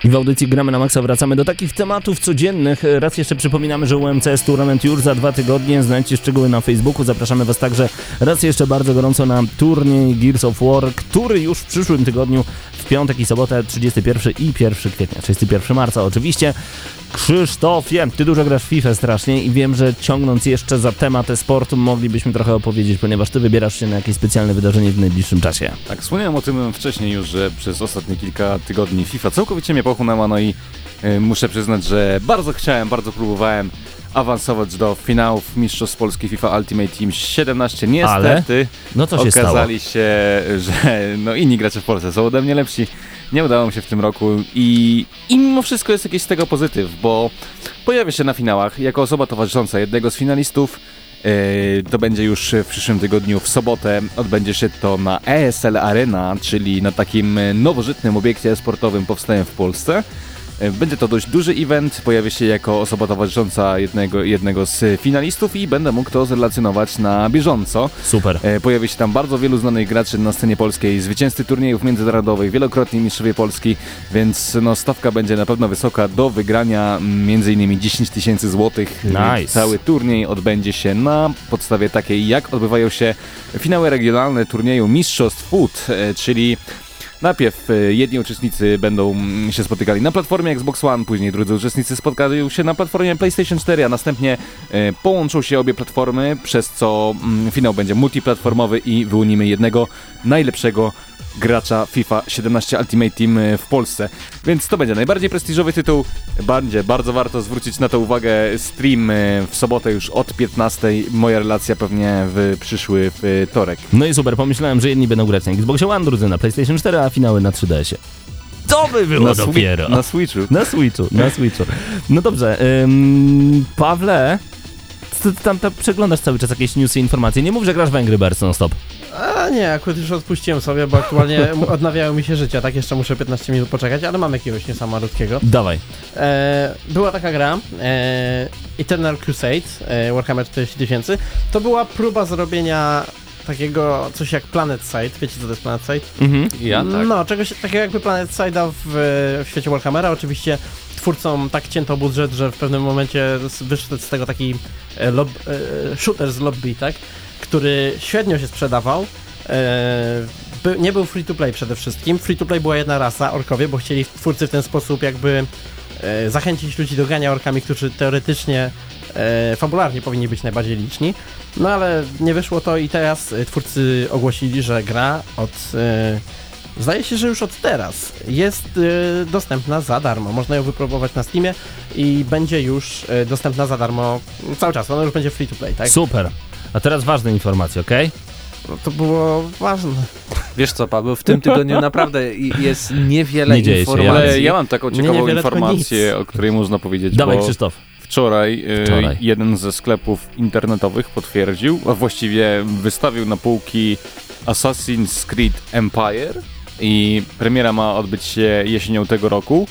I w audycji Gramy na Maxa wracamy do takich tematów codziennych. Raz jeszcze przypominamy, że UMCS Tournament już za dwa tygodnie. Znajdźcie szczegóły na Facebooku. Zapraszamy Was także raz jeszcze bardzo gorąco na turniej Gears of War, który już w przyszłym tygodniu piątek i sobotę 31 i 1 kwietnia, 31 marca oczywiście. Krzysztofie, ty dużo grasz w FIFA strasznie i wiem, że ciągnąc jeszcze za temat sportu moglibyśmy trochę opowiedzieć, ponieważ ty wybierasz się na jakieś specjalne wydarzenie w najbliższym czasie. Tak, wspomniałem o tym wcześniej już, że przez ostatnie kilka tygodni FIFA całkowicie mnie pochłonęła, no i y, muszę przyznać, że bardzo chciałem, bardzo próbowałem awansować do finałów Mistrzostw Polski FIFA Ultimate Team 17. Niestety Ale? No co się okazali stało? się, że no inni gracze w Polsce są ode mnie lepsi nie udało mi się w tym roku i, i mimo wszystko jest jakiś z tego pozytyw, bo pojawia się na finałach jako osoba towarzysząca jednego z finalistów. Yy, to będzie już w przyszłym tygodniu w sobotę. Odbędzie się to na ESL Arena, czyli na takim nowożytnym obiekcie sportowym powstałym w Polsce. E, będzie to dość duży event, pojawię się jako osoba towarzysząca jednego, jednego z finalistów i będę mógł to zrelacjonować na bieżąco. Super. E, pojawi się tam bardzo wielu znanych graczy na scenie polskiej, zwycięzcy turniejów międzynarodowych, wielokrotni mistrzowie Polski, więc no, stawka będzie na pewno wysoka do wygrania m.in. 10 tysięcy złotych. Nice. Cały turniej odbędzie się na podstawie takiej, jak odbywają się finały regionalne turnieju Mistrzostw Food, e, czyli Najpierw e, jedni uczestnicy będą mm, się spotykali na platformie Xbox One, później drudzy uczestnicy spotkają się na platformie PlayStation 4, a następnie e, połączą się obie platformy, przez co mm, finał będzie multiplatformowy i wyłonimy jednego najlepszego gracza FIFA 17 Ultimate Team e, w Polsce. Więc to będzie najbardziej prestiżowy tytuł. Będzie bardzo warto zwrócić na to uwagę. Stream e, w sobotę już od 15. Moja relacja pewnie w przyszły wtorek. No i super, pomyślałem, że jedni będą grać na Xbox One, drudzy na PlayStation 4, a finały na 3DS-ie. To by było na dopiero. Na Switchu. Na Switchu, na Switchu. No dobrze, ym, Pawle, ty tam, tam przeglądasz cały czas jakieś newsy, informacje. Nie mów, że grasz w Angry Birds non-stop. A nie, akurat już odpuściłem sobie, bo aktualnie odnawiają mi się życia, tak jeszcze muszę 15 minut poczekać, ale mam jakiegoś niesamolutkiego. Dawaj. E, była taka gra, e, Eternal Crusade, e, Warhammer 40 tysięcy. To była próba zrobienia takiego coś jak Planet Side. Wiecie co to jest Planet Side? Mhm, ja tak. No, czegoś takiego jakby Planet Side'a w, w świecie Warhammera. Oczywiście twórcom tak cięto budżet, że w pewnym momencie wyszedł z tego taki e, lob, e, shooter z lobby, tak? który średnio się sprzedawał. E, nie był free to play przede wszystkim. Free to play była jedna rasa, orkowie, bo chcieli twórcy w ten sposób jakby zachęcić ludzi do grania orkami, którzy teoretycznie fabularnie powinni być najbardziej liczni. No ale nie wyszło to i teraz twórcy ogłosili, że gra od Zdaje się, że już od teraz jest y, dostępna za darmo. Można ją wypróbować na Steamie i będzie już y, dostępna za darmo cały czas. Ona już będzie free to play, tak? Super. A teraz ważne informacje, ok? No to było ważne. Wiesz co, Paweł, w tym tygodniu naprawdę jest niewiele Nie informacji. Ale ja mam taką ciekawą informację, o której można powiedzieć. Dawaj, Krzysztof. Wczoraj, y, Wczoraj, jeden ze sklepów internetowych potwierdził, a właściwie wystawił na półki Assassin's Creed Empire i premiera ma odbyć się jesienią tego roku.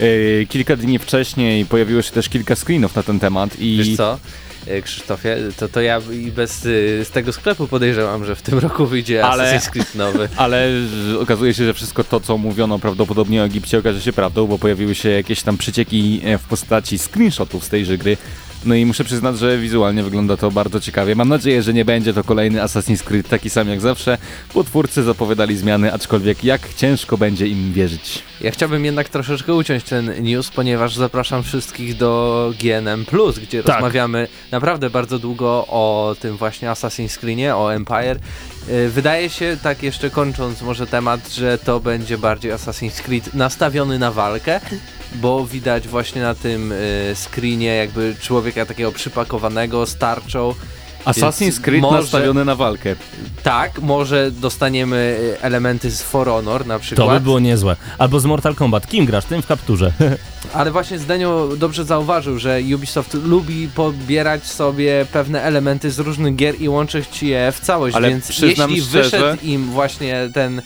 Y, kilka dni wcześniej pojawiło się też kilka screenów na ten temat i... Wiesz co? E, Krzysztofie, to, to ja i bez y, z tego sklepu podejrzewam, że w tym roku wyjdzie ale, Assassin's Creed nowy. Ale okazuje się, że wszystko to, co mówiono prawdopodobnie o Egipcie okaże się prawdą, bo pojawiły się jakieś tam przecieki e, w postaci screenshotów z tejże gry, no i muszę przyznać, że wizualnie wygląda to bardzo ciekawie. Mam nadzieję, że nie będzie to kolejny Assassin's Creed taki sam jak zawsze, bo twórcy zapowiadali zmiany, aczkolwiek jak ciężko będzie im wierzyć. Ja chciałbym jednak troszeczkę uciąć ten news, ponieważ zapraszam wszystkich do GNM+, gdzie tak. rozmawiamy naprawdę bardzo długo o tym właśnie Assassin's Creedzie, o Empire. Y, wydaje się, tak jeszcze kończąc może temat, że to będzie bardziej Assassin's Creed nastawiony na walkę, bo widać właśnie na tym y, screenie jakby człowieka takiego przypakowanego z tarczą. Assassin's Creed może, nastawiony na walkę. Tak, może dostaniemy y, elementy z For Honor na przykład. To by było niezłe. Albo z Mortal Kombat. Kim grasz? Tym w kapturze. Ale właśnie Zdenio dobrze zauważył, że Ubisoft lubi pobierać sobie pewne elementy z różnych gier i łączyć je w całość, Ale więc jeśli szczerze... wyszedł im właśnie ten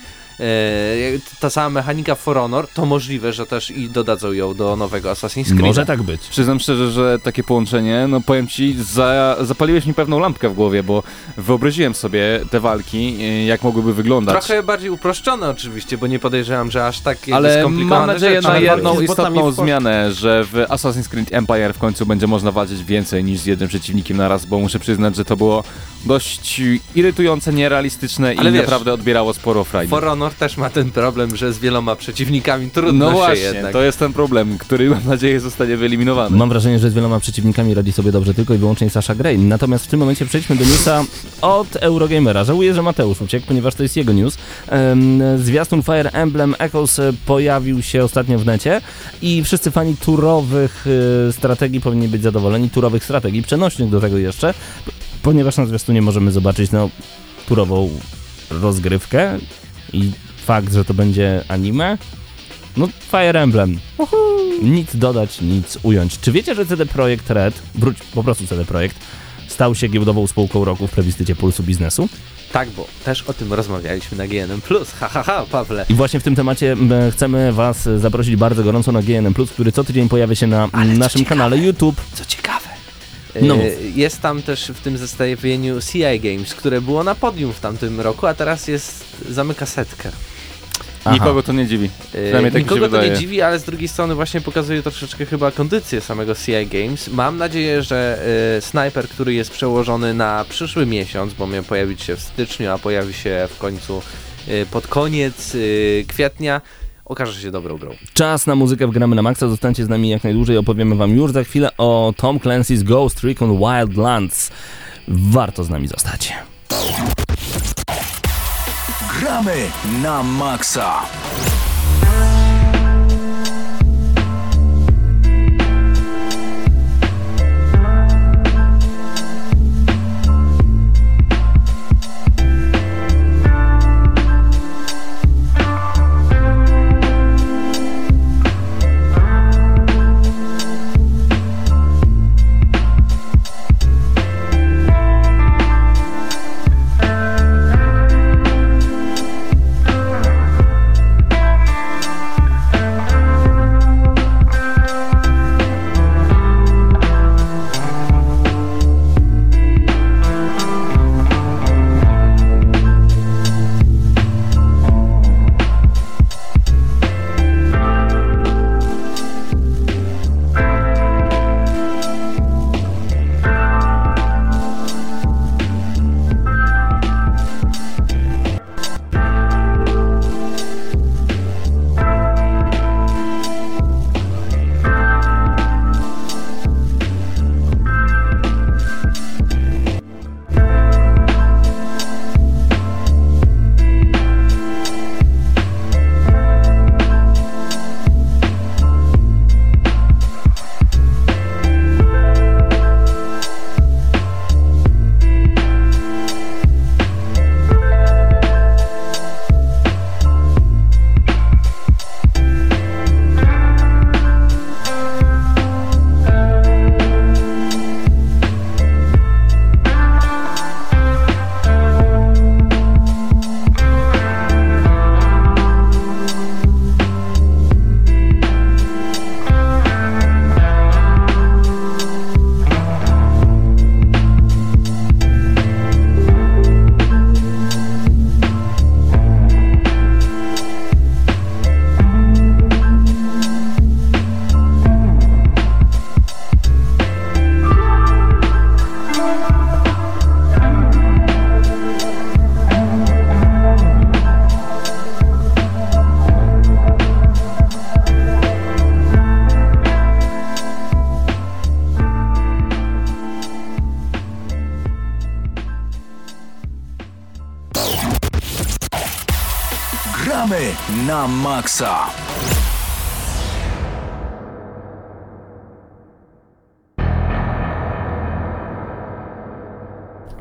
ta sama mechanika For Honor, to możliwe, że też i dodadzą ją do nowego Assassin's Creed. Może tak być. Przyznam szczerze, że takie połączenie, no powiem ci, za, zapaliłeś mi pewną lampkę w głowie, bo wyobraziłem sobie te walki, y, jak mogłyby wyglądać. Trochę bardziej uproszczone oczywiście, bo nie podejrzewam, że aż tak Ale skomplikowane mam nadzieję na jedną istotną zmianę, że w Assassin's Creed Empire w końcu będzie można walczyć więcej niż z jednym przeciwnikiem na raz, bo muszę przyznać, że to było dość irytujące, nierealistyczne Ale i wiesz, naprawdę odbierało sporo frajdy. For Honor też ma ten problem, że z wieloma przeciwnikami trudno No się właśnie, jednak. to jest ten problem, który mam nadzieję zostanie wyeliminowany. Mam wrażenie, że z wieloma przeciwnikami radzi sobie dobrze tylko i wyłącznie Sasha Grey. Natomiast w tym momencie przejdźmy do newsa od Eurogamera. Żałuję, że Mateusz uciekł, ponieważ to jest jego news. Zwiastun Fire Emblem Echoes e, pojawił się ostatnio w necie i wszyscy fani turowych e, strategii powinni być zadowoleni. Turowych strategii, przenośnych do tego jeszcze, ponieważ na zwiastunie możemy zobaczyć no, turową rozgrywkę i fakt, że to będzie anime. No, Fire Emblem. Nic dodać, nic ująć. Czy wiecie, że CD Projekt Red, wróć, po prostu CD Projekt, stał się giełdową spółką roku w plebiscycie Pulsu Biznesu? Tak, bo też o tym rozmawialiśmy na GNM+. Ha, ha, ha, Pawle. I właśnie w tym temacie chcemy Was zaprosić bardzo gorąco na GNM+, który co tydzień pojawia się na Ale naszym kanale YouTube. Co ciekawe. No e. Jest tam też w tym zestawieniu CI Games, które było na podium w tamtym roku, a teraz jest zamyka setkę. Aha. Nikogo to nie dziwi. E, Przynajmniej tak Nikogo to nie dziwi, ale z drugiej strony właśnie pokazuje troszeczkę chyba kondycję samego CI Games. Mam nadzieję, że e, Sniper, który jest przełożony na przyszły miesiąc, bo miał pojawić się w styczniu, a pojawi się w końcu e, pod koniec e, kwietnia, okaże się dobrą grą. Czas na muzykę w Gramy na Maxa. Zostańcie z nami jak najdłużej. Opowiemy Wam już za chwilę o Tom Clancy's Ghost Recon Wildlands. Warto z nami zostać. Gramy na maksa. Maksa.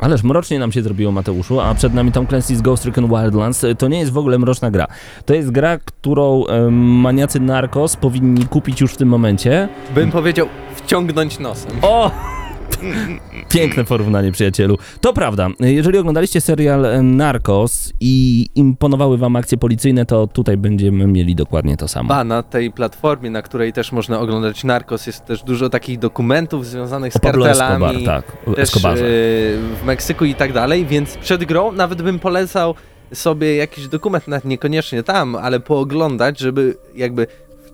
Ależ mrocznie nam się zrobiło, Mateuszu, a przed nami Tom Clancy's Ghost Recon Wildlands. To nie jest w ogóle mroczna gra. To jest gra, którą em, maniacy Narcos powinni kupić już w tym momencie. Bym powiedział, wciągnąć nosem. O! Piękne porównanie, przyjacielu. To prawda. Jeżeli oglądaliście serial e, Narcos i imponowały wam akcje policyjne, to tutaj będziemy mieli dokładnie to samo. Ba, na tej platformie, na której też można oglądać Narcos, jest też dużo takich dokumentów związanych z Pablo kartelami. Escobar, tak. Też Escobarze. e, w Meksyku i tak dalej, więc przed grą nawet bym polecał sobie jakiś dokument, nawet niekoniecznie tam, ale pooglądać, żeby jakby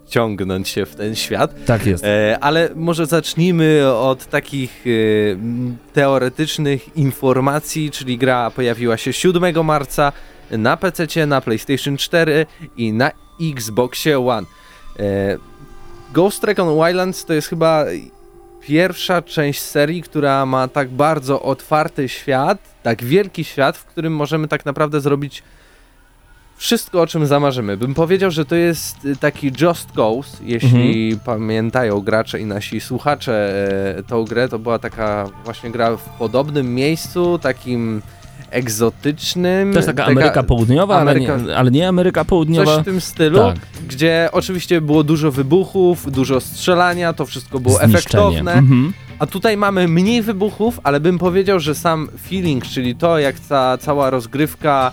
wciągnąć się w ten świat. Tak jest. E, ale może zacznijmy od takich e, teoretycznych informacji, czyli gra pojawiła się 7 marca na PC, na PlayStation 4 i na Xboxie One. E, Ghost Recon Wildlands to jest chyba pierwsza część serii, która ma tak bardzo otwarty świat, tak wielki świat, w którym możemy tak naprawdę zrobić wszystko, o czym zamarzymy. Bym powiedział, że to jest y, taki Just Cause, jeśli pamiętają gracze i nasi słuchacze e, tą grę, to była taka właśnie gra w podobnym miejscu, takim egzotycznym. To jest taka Ameryka Południowa, Ameryka- Ale, nie, ale nie Ameryka Południowa. Coś w tym stylu, Tak. gdzie oczywiście było dużo wybuchów, dużo strzelania, to wszystko było efektowne. Mhm. A tutaj mamy mniej wybuchów, ale bym powiedział, że sam feeling, czyli to jak ta cała rozgrywka,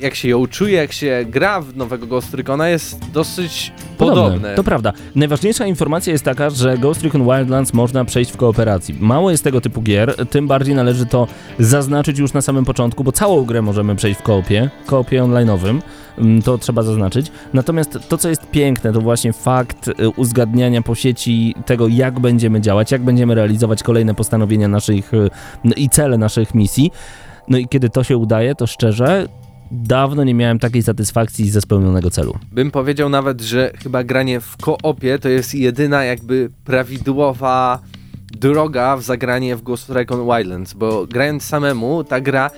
jak się ją czuje, jak się gra w nowego Ghost Recona jest dosyć podobne. To prawda. Najważniejsza informacja jest taka, że Ghost Recon Wildlands można przejść w kooperacji. Mało jest tego typu gier, tym bardziej należy to zaznaczyć już na samym początku, bo całą grę możemy przejść w koopie, koopie online'owym, mm, to trzeba zaznaczyć. Natomiast to, co jest piękne, to właśnie fakt y, uzgadniania po sieci tego, jak będziemy działać, jak będziemy realizować kolejne postanowienia naszych y, i cele naszych misji. No i kiedy to się udaje, to szczerze, dawno nie miałem takiej satysfakcji ze spełnionego celu. Bym powiedział nawet, że chyba granie w koopie to jest jedyna jakby prawidłowa droga w zagranie w Ghost Recon Wildlands, bo grając samemu, ta gra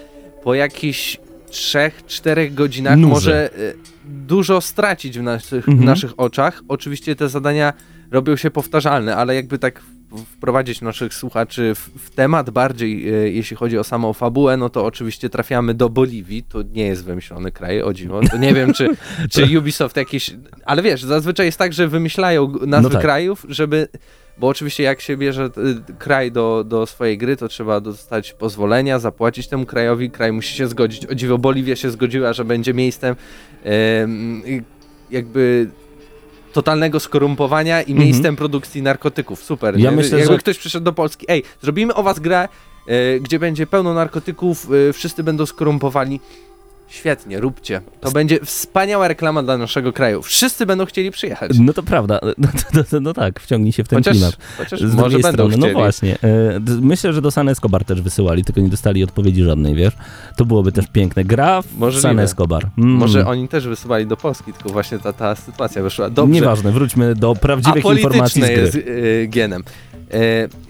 po jakichś 3-4 godzinach Nuży. może e, dużo stracić w naszych, Mhm. w naszych oczach. Oczywiście te zadania robią się powtarzalne, ale jakby tak wprowadzić naszych słuchaczy w, w temat bardziej, e, jeśli chodzi o samą fabułę, no to oczywiście trafiamy do Boliwii, to nie jest wymyślony kraj, o dziwo, to nie wiem czy, czy Ubisoft jakiś, ale wiesz, zazwyczaj jest tak, że wymyślają nazwy No tak. krajów, żeby, bo oczywiście jak się bierze y, kraj do, do swojej gry, to trzeba dostać pozwolenia, zapłacić temu krajowi, kraj musi się zgodzić, o dziwo Boliwia się zgodziła, że będzie miejscem em, y, jakby totalnego skorumpowania i Mhm. miejscem produkcji narkotyków. Super. Ja nie? myślę, Jakby że- ktoś przyszedł do Polski, ej, zrobimy o was grę, e, gdzie będzie pełno narkotyków, e, wszyscy będą skorumpowani. Świetnie, róbcie. To będzie wspaniała reklama dla naszego kraju. Wszyscy będą chcieli przyjechać. No to prawda, no, no tak, wciągnij się w ten Chociaż, klimat. chociaż Z może drugiej będą strony, chcieli. no właśnie. E, myślę, że do San Escobar też wysyłali, tylko nie dostali odpowiedzi żadnej, wiesz? To byłoby też piękne. Gra w Możliwe. San Escobar. Mm. Może oni też wysyłali do Polski, tylko właśnie ta, ta sytuacja wyszła. Dobrze. Nieważne, wróćmy do prawdziwych informacji z gry. jest e, genem. E,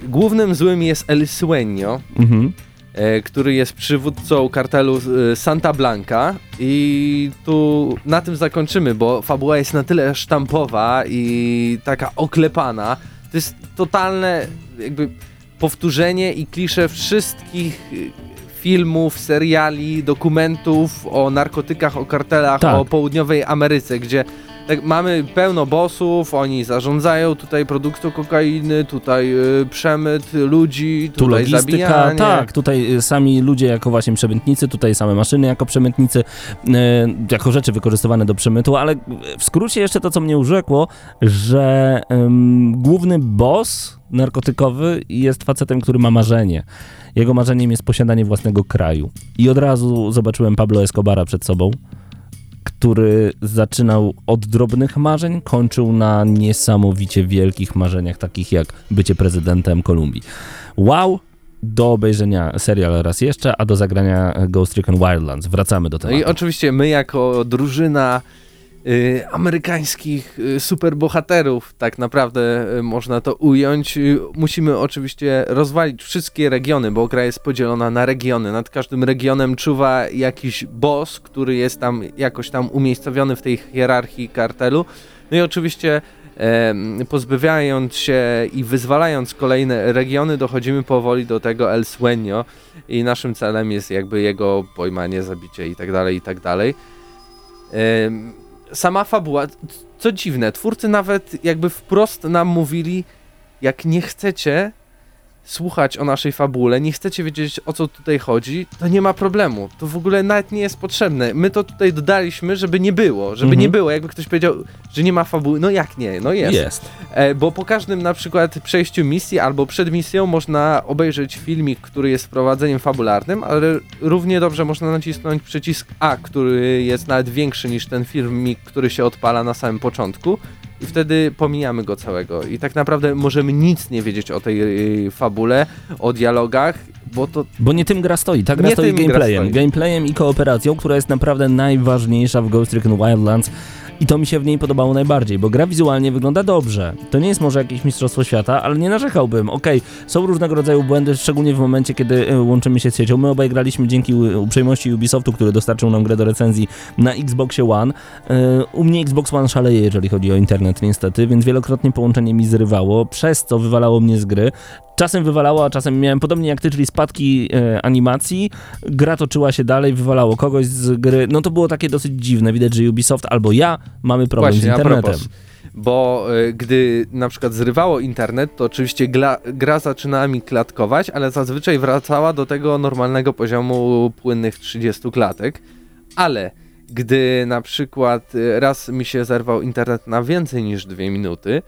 głównym złym jest El Sueño, Mhm. E, który jest przywódcą kartelu e, Santa Blanca i tu na tym zakończymy, bo fabuła jest na tyle sztampowa i taka oklepana. To jest totalne jakby powtórzenie i klisze wszystkich e, filmów, seriali, dokumentów o narkotykach, o kartelach, Tak. o południowej Ameryce, gdzie tak, mamy pełno bossów, oni zarządzają tutaj produkcją kokainy, tutaj y, przemyt ludzi, Tu tutaj logistyka, zabijanie. tak, tutaj y, sami ludzie jako właśnie przemytnicy, tutaj same maszyny jako przemytnicy, y, jako rzeczy wykorzystywane do przemytu, ale w skrócie jeszcze to, co mnie urzekło, że ym, główny boss narkotykowy jest facetem, który ma marzenie. Jego marzeniem jest posiadanie własnego kraju. I od razu zobaczyłem Pablo Escobara przed sobą, który zaczynał od drobnych marzeń, kończył na niesamowicie wielkich marzeniach, takich jak bycie prezydentem Kolumbii. Wow! Do obejrzenia serial raz jeszcze, a do zagrania Ghost Recon Wildlands. Wracamy do No tematu. i oczywiście my jako drużyna amerykańskich y, superbohaterów, tak naprawdę y, można to ująć, y, musimy oczywiście rozwalić wszystkie regiony, bo gra jest podzielona na regiony. Nad każdym regionem czuwa jakiś boss, który jest tam jakoś tam umiejscowiony w tej hierarchii kartelu. No i oczywiście em, pozbawiając się i wyzwalając kolejne regiony, dochodzimy powoli do tego El Sueño i naszym celem jest jakby jego pojmanie, zabicie i tak dalej, i tak dalej. Sama fabuła, co dziwne, twórcy nawet jakby wprost nam mówili, jak nie chcecie słuchać o naszej fabule, nie chcecie wiedzieć o co tutaj chodzi, to nie ma problemu. To w ogóle nawet nie jest potrzebne. My to tutaj dodaliśmy, żeby nie było, żeby Mhm. nie było. Jakby ktoś powiedział, że nie ma fabuły, no jak nie? No jest. Jest. E, bo po każdym na przykład przejściu misji albo przed misją można obejrzeć filmik, który jest wprowadzeniem fabularnym, ale równie dobrze można nacisnąć przycisk A, który jest nawet większy niż ten filmik, który się odpala na samym początku. I wtedy pomijamy go całego. I tak naprawdę możemy nic nie wiedzieć o tej y, fabule, o dialogach, bo to Bo nie tym gra stoi. Ta gra Nie stoi tym gra gameplayem. stoi. Gameplayem i kooperacją, która jest naprawdę najważniejsza w Ghost Recon Wildlands. I to mi się w niej podobało najbardziej, bo gra wizualnie wygląda dobrze. To nie jest może jakieś mistrzostwo świata, ale nie narzekałbym. Okej, są różnego rodzaju błędy, szczególnie w momencie, kiedy e, łączymy się z siecią. My obaj graliśmy dzięki uprzejmości Ubisoftu, który dostarczył nam grę do recenzji na Xboxie One. E, U mnie Xbox One szaleje, jeżeli chodzi o internet niestety, więc wielokrotnie połączenie mi zrywało, przez co wywalało mnie z gry. Czasem wywalało, a czasem miałem podobnie jak ty, czyli spadki e, animacji. Gra toczyła się dalej, wywalało kogoś z gry. No to było takie dosyć dziwne. Widać, że Ubisoft albo ja mamy problem Właśnie, z internetem. Bo y, gdy na przykład zrywało internet, to oczywiście gla, gra zaczynała mi klatkować, ale zazwyczaj wracała do tego normalnego poziomu płynnych 30 klatek. Ale gdy na przykład y, raz mi się zerwał internet na więcej niż 2 minuty,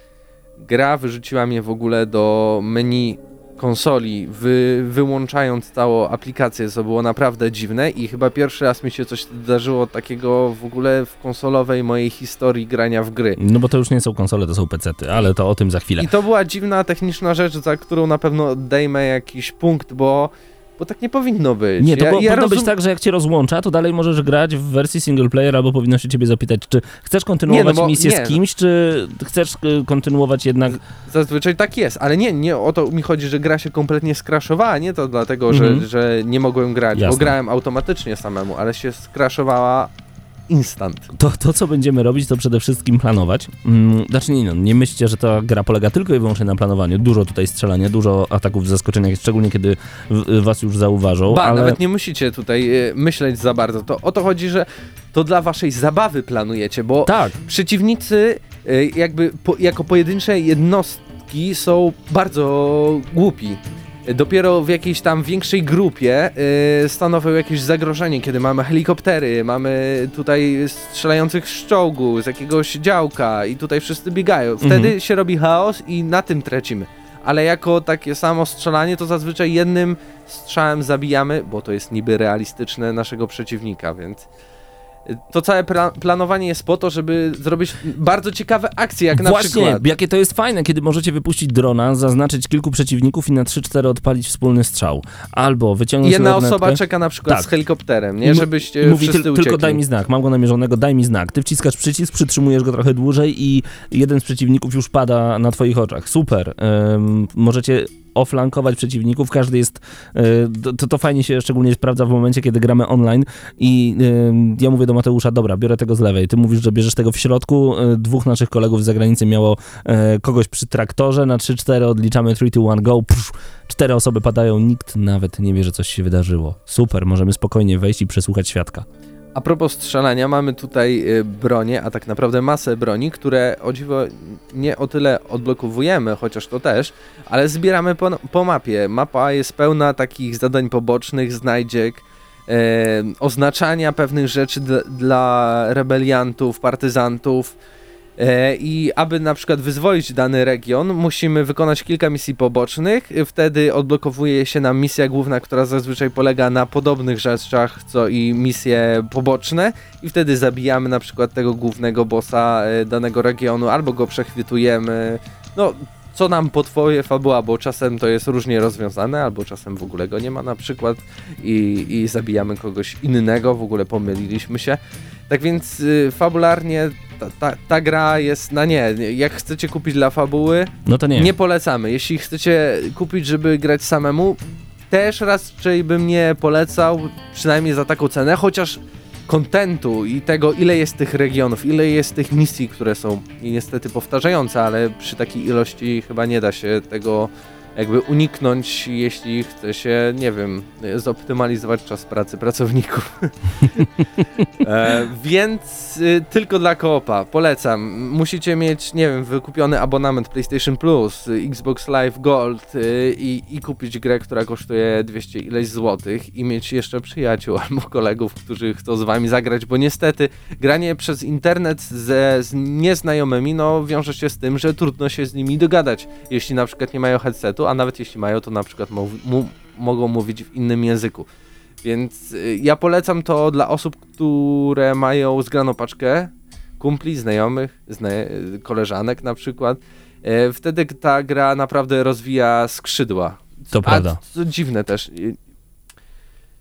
gra wyrzuciła mnie w ogóle do menu konsoli, wy, wyłączając całą aplikację, co było naprawdę dziwne i chyba pierwszy raz mi się coś zdarzyło takiego w ogóle w konsolowej mojej historii grania w gry. No bo to już nie są konsole, to są pecety, ale to o tym za chwilę. I to była dziwna techniczna rzecz, za którą na pewno odejmę jakiś punkt, bo, bo tak nie powinno być. Nie, to ja, po, ja powinno być rozum- tak, że jak cię rozłącza, to dalej możesz grać w wersji single player, albo powinno się ciebie zapytać, czy chcesz kontynuować Nie, no bo- misję nie. z kimś, czy chcesz y, kontynuować jednak... Zazwyczaj tak jest, ale nie, nie o to mi chodzi, że gra się kompletnie skraszowała, nie to dlatego, Mhm. że, że nie mogłem grać, bo Jasne. grałem automatycznie samemu, ale się skraszowała instant. To, to, co będziemy robić, to przede wszystkim planować. Mm, znaczy nie, no, nie myślcie, że ta gra polega tylko i wyłącznie na planowaniu. Dużo tutaj strzelania, dużo ataków z zaskoczenia, szczególnie kiedy w, was już zauważą, Ba, ale... nawet nie musicie tutaj e, myśleć za bardzo. To o to chodzi, że to dla waszej zabawy planujecie, bo Tak, przeciwnicy e, jakby po, jako pojedyncze jednostki są bardzo głupi. Dopiero w jakiejś tam większej grupie e, stanowią jakieś zagrożenie, kiedy mamy helikoptery, mamy tutaj strzelających z czołgu, z jakiegoś działka i tutaj wszyscy biegają. Wtedy Mhm. się robi chaos i na tym tracimy. Ale jako takie samo strzelanie, to zazwyczaj jednym strzałem zabijamy, bo to jest niby realistyczne naszego przeciwnika, więc to całe pla- planowanie jest po to, żeby zrobić bardzo ciekawe akcje, jak na Właśnie, przykład. jakie to jest fajne, kiedy możecie wypuścić drona, zaznaczyć kilku przeciwników i na 3-4 odpalić wspólny strzał. Albo wyciągnąć Jedna lornetkę osoba czeka na przykład Tak. z helikopterem, I nie? mu- Żebyście i mówi wszyscy tyl, uciekli. tylko daj mi znak, mam go namierzonego, daj mi znak. Ty wciskasz przycisk, przytrzymujesz go trochę dłużej i jeden z przeciwników już pada na twoich oczach. Super. Ym, możecie oflankować przeciwników, każdy jest, y, to- to, fajnie się szczególnie sprawdza w momencie, kiedy gramy online. I ym, ja mówię do Mateusza, dobra, biorę tego z lewej, ty mówisz, że bierzesz tego w środku, y, dwóch naszych kolegów z zagranicy miało kogoś przy traktorze, na 3-4 odliczamy 3, 2, 1, go, psz, cztery osoby padają, nikt nawet nie wie, że coś się wydarzyło. Super, możemy spokojnie wejść i przesłuchać świadka. A propos strzelania, mamy tutaj y, bronię, a tak naprawdę masę broni, które o dziwo nie o tyle odblokowujemy, chociaż to też, ale zbieramy po, po mapie. Mapa jest pełna takich zadań pobocznych, znajdziek, e, oznaczania pewnych rzeczy dla rebeliantów, partyzantów. E, I aby na przykład wyzwolić dany region, musimy wykonać kilka misji pobocznych. Wtedy odblokowuje się nam misja główna, która zazwyczaj polega na podobnych rzeczach, co i misje poboczne. I wtedy zabijamy na przykład tego głównego bossa e, danego regionu, albo go przechwytujemy. No, co nam podpowie fabuła, bo czasem to jest różnie rozwiązane, albo czasem w ogóle go nie ma na przykład i, i zabijamy kogoś innego, w ogóle pomyliliśmy się. Tak więc y, fabularnie ta, ta, ta gra jest na nie. Jak chcecie kupić dla fabuły, No to nie. nie. polecamy. Jeśli chcecie kupić, żeby grać samemu, też raczej bym nie polecał, przynajmniej za taką cenę, chociaż kontentu i tego, ile jest tych regionów, ile jest tych misji, które są niestety powtarzające, ale przy takiej ilości chyba nie da się tego jakby uniknąć, jeśli chce się, nie wiem, zoptymalizować czas pracy pracowników. e, więc y, tylko dla koopa, polecam. Musicie mieć, nie wiem, wykupiony abonament PlayStation Plus, Xbox Live Gold y, i, i kupić grę, która kosztuje 200 ileś złotych i mieć jeszcze przyjaciół albo kolegów, którzy chcą z wami zagrać, bo niestety granie przez internet ze, z nieznajomymi, no wiąże się z tym, że trudno się z nimi dogadać, jeśli na przykład nie mają headsetu, a nawet jeśli mają, to na przykład mogą mówić w innym języku. Więc y, ja polecam to dla osób, które mają zgraną paczkę kumpli, znajomych, zna koleżanek na przykład. E, wtedy ta gra naprawdę rozwija skrzydła. To prawda. A co dziwne też, y,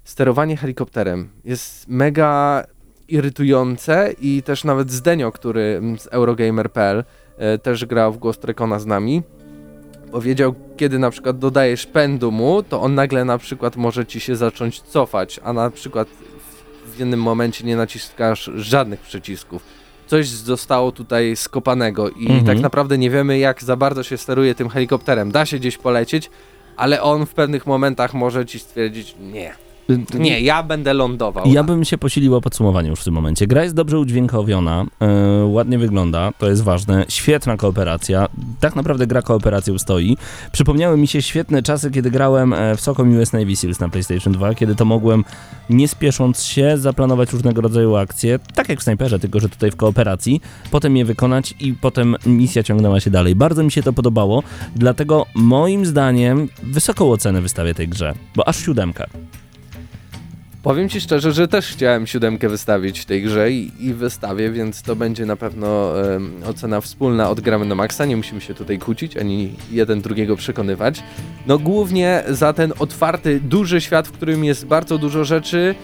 sterowanie helikopterem jest mega irytujące i też nawet Zdenio, który mm, z Eurogamer.pl e, też grał w Ghost Recona z nami, powiedział, kiedy na przykład dodajesz pędu mu, to on nagle na przykład może ci się zacząć cofać, a na przykład w jednym momencie nie naciskasz żadnych przycisków. Coś zostało tutaj skopanego i Mhm. tak naprawdę nie wiemy jak za bardzo się steruje tym helikopterem. Da się gdzieś polecieć, ale on w pewnych momentach może ci stwierdzić nie. Nie, ja będę lądował. Ja bym się posilił o podsumowanie już w tym momencie. Gra jest dobrze udźwiękowiona, e, ładnie wygląda, to jest ważne. Świetna kooperacja. Tak naprawdę gra kooperacją stoi. Przypomniały mi się świetne czasy, kiedy grałem e, w Socom US Navy Seals na PlayStation 2, kiedy to mogłem, nie spiesząc się, zaplanować różnego rodzaju akcje, tak jak w Snajperze, tylko że tutaj w kooperacji, potem je wykonać i potem misja ciągnęła się dalej. Bardzo mi się to podobało, dlatego moim zdaniem wysoką ocenę wystawię tej grze, bo aż siódemkę. Powiem ci szczerze, że też chciałem siódemkę wystawić w tej grze i, i wystawię, więc to będzie na pewno ocena wspólna od Gramy na Maxa. Nie musimy się tutaj kłócić, ani jeden drugiego przekonywać. No głównie za ten otwarty, duży świat, w którym jest bardzo dużo rzeczy,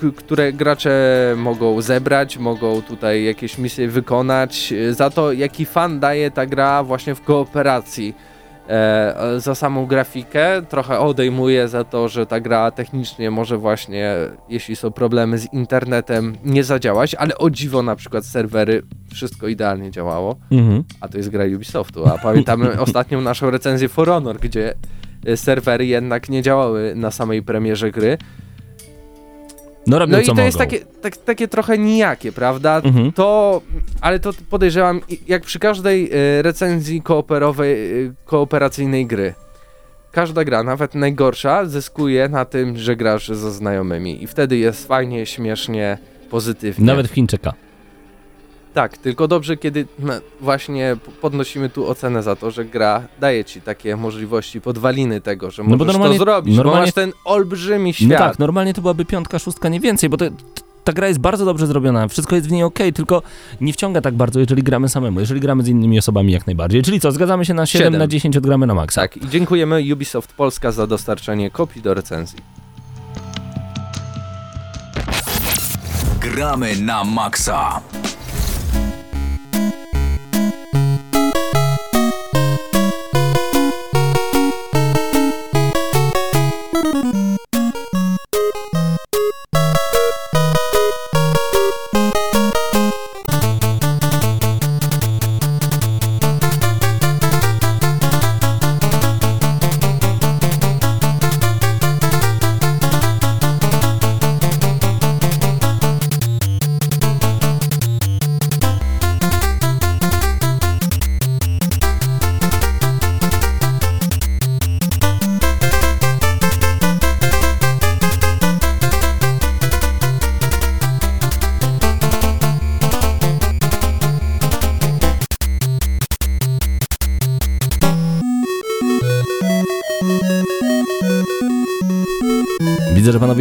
k- które gracze mogą zebrać, mogą tutaj jakieś misje wykonać, e, za to jaki fan daje ta gra właśnie w kooperacji. E, za samą grafikę trochę odejmuje za to, że ta gra technicznie może właśnie, jeśli są problemy z internetem, nie zadziałać, ale o dziwo na przykład serwery wszystko idealnie działało, Mhm. a to jest gra Ubisoftu, a pamiętamy ostatnią naszą recenzję For Honor, gdzie e, serwery jednak nie działały na samej premierze gry. No robią No i co to mogą. jest takie, tak, takie trochę nijakie, prawda? Mhm. To, ale to podejrzewam, jak przy każdej e, recenzji kooperowej, e, kooperacyjnej gry. Każda gra, nawet najgorsza, zyskuje na tym, że grasz ze znajomymi i wtedy jest fajnie, śmiesznie, pozytywnie. Nawet w Chińczyka. Tak, tylko dobrze, kiedy no, właśnie podnosimy tu ocenę za to, że gra daje ci takie możliwości, podwaliny tego, że No bo możesz normalnie- to zrobić, normalnie- bo masz ten olbrzymi świat. No tak, normalnie to byłaby piątka, szóstka, nie więcej, bo to, ta gra jest bardzo dobrze zrobiona, wszystko jest w niej ok, tylko nie wciąga tak bardzo, jeżeli gramy samemu, jeżeli gramy z innymi osobami jak najbardziej. Czyli co, zgadzamy się na 7 Siedem. na 10 odgramy na maksa. Tak, i dziękujemy Ubisoft Polska za dostarczenie kopii do recenzji. Gramy na maksa.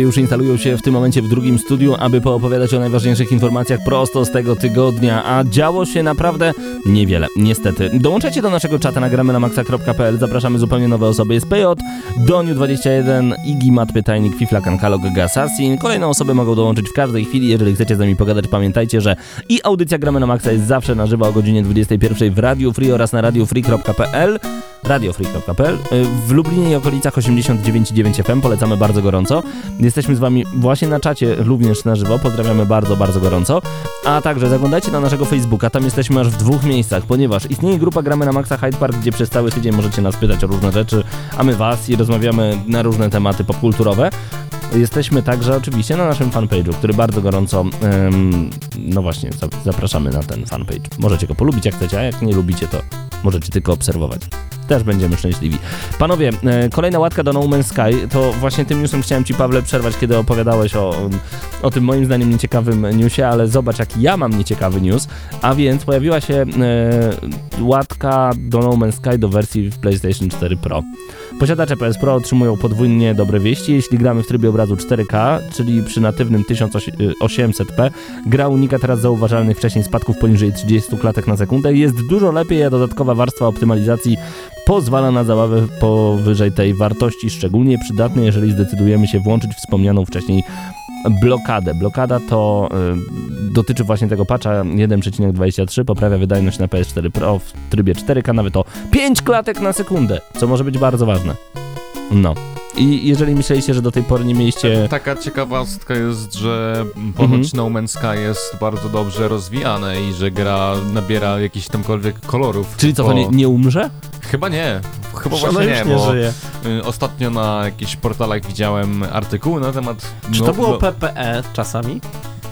Panowie już instalują się w tym momencie w drugim studiu, aby poopowiadać o najważniejszych informacjach prosto z tego tygodnia, a działo się naprawdę niewiele, niestety. Dołączajcie do naszego czata na gramy na maxa.pl, zapraszamy zupełnie nowe osoby, jest PJ, Doniu21, Igi, Mat Pytajnik, Fiflakan, Kalog, Assassin. Kolejne osoby mogą dołączyć w każdej chwili, jeżeli chcecie z nami pogadać, pamiętajcie, że i audycja Gramy na Maxa jest zawsze na żywo o godzinie 21 w Radio Free oraz na radiofree.pl radiofree.pl. Y, W Lublinie i okolicach 89,9 FM polecamy bardzo gorąco. Jesteśmy z wami właśnie na czacie, również na żywo. Pozdrawiamy bardzo, bardzo gorąco. A także zaglądajcie na naszego Facebooka, tam jesteśmy aż w dwóch miejscach, ponieważ istnieje grupa Gramy na Maxa Hyde Park, gdzie przez cały tydzień możecie nas pytać o różne rzeczy, a my was i rozmawiamy na różne tematy popkulturowe. Jesteśmy także oczywiście na naszym fanpage'u, który bardzo gorąco, em, no właśnie, za- zapraszamy na ten fanpage. Możecie go polubić jak chcecie, a jak nie lubicie, to możecie tylko obserwować. Też będziemy szczęśliwi. Panowie, e, kolejna łatka do No Man's Sky, to właśnie tym newsem chciałem Ci, Pawle, przerwać, kiedy opowiadałeś o, o tym moim zdaniem nieciekawym newsie, ale zobacz, jaki ja mam nieciekawy news. A więc pojawiła się e, łatka do No Man's Sky do wersji w PlayStation 4 Pro. Posiadacze PS Pro otrzymują podwójnie dobre wieści, jeśli gramy w trybie obrazu 4K, czyli przy natywnym 1800p. Gra unika teraz zauważalnych wcześniej spadków poniżej 30 klatek na sekundę. Jest dużo lepiej, a dodatkowa warstwa optymalizacji pozwala na zabawę powyżej tej wartości, szczególnie przydatne, jeżeli zdecydujemy się włączyć wspomnianą wcześniej blokadę. Blokada to y, dotyczy właśnie tego patcha 1.23, poprawia wydajność na PS4 Pro w trybie 4K nawet o 5 klatek na sekundę, co może być bardzo ważne. No. I jeżeli myśleliście, że do tej pory nie mieliście... Taka ciekawostka jest, że ponoć Mhm. No Man's Sky jest bardzo dobrze rozwijane i że gra nabiera jakichś tamkolwiek kolorów. Czyli co, to bo- nie, nie umrze? Chyba nie. Chyba właśnie nie bo żyje. y, ostatnio na jakichś portalach widziałem artykuły na temat... Czy no, to było no, PPE czasami?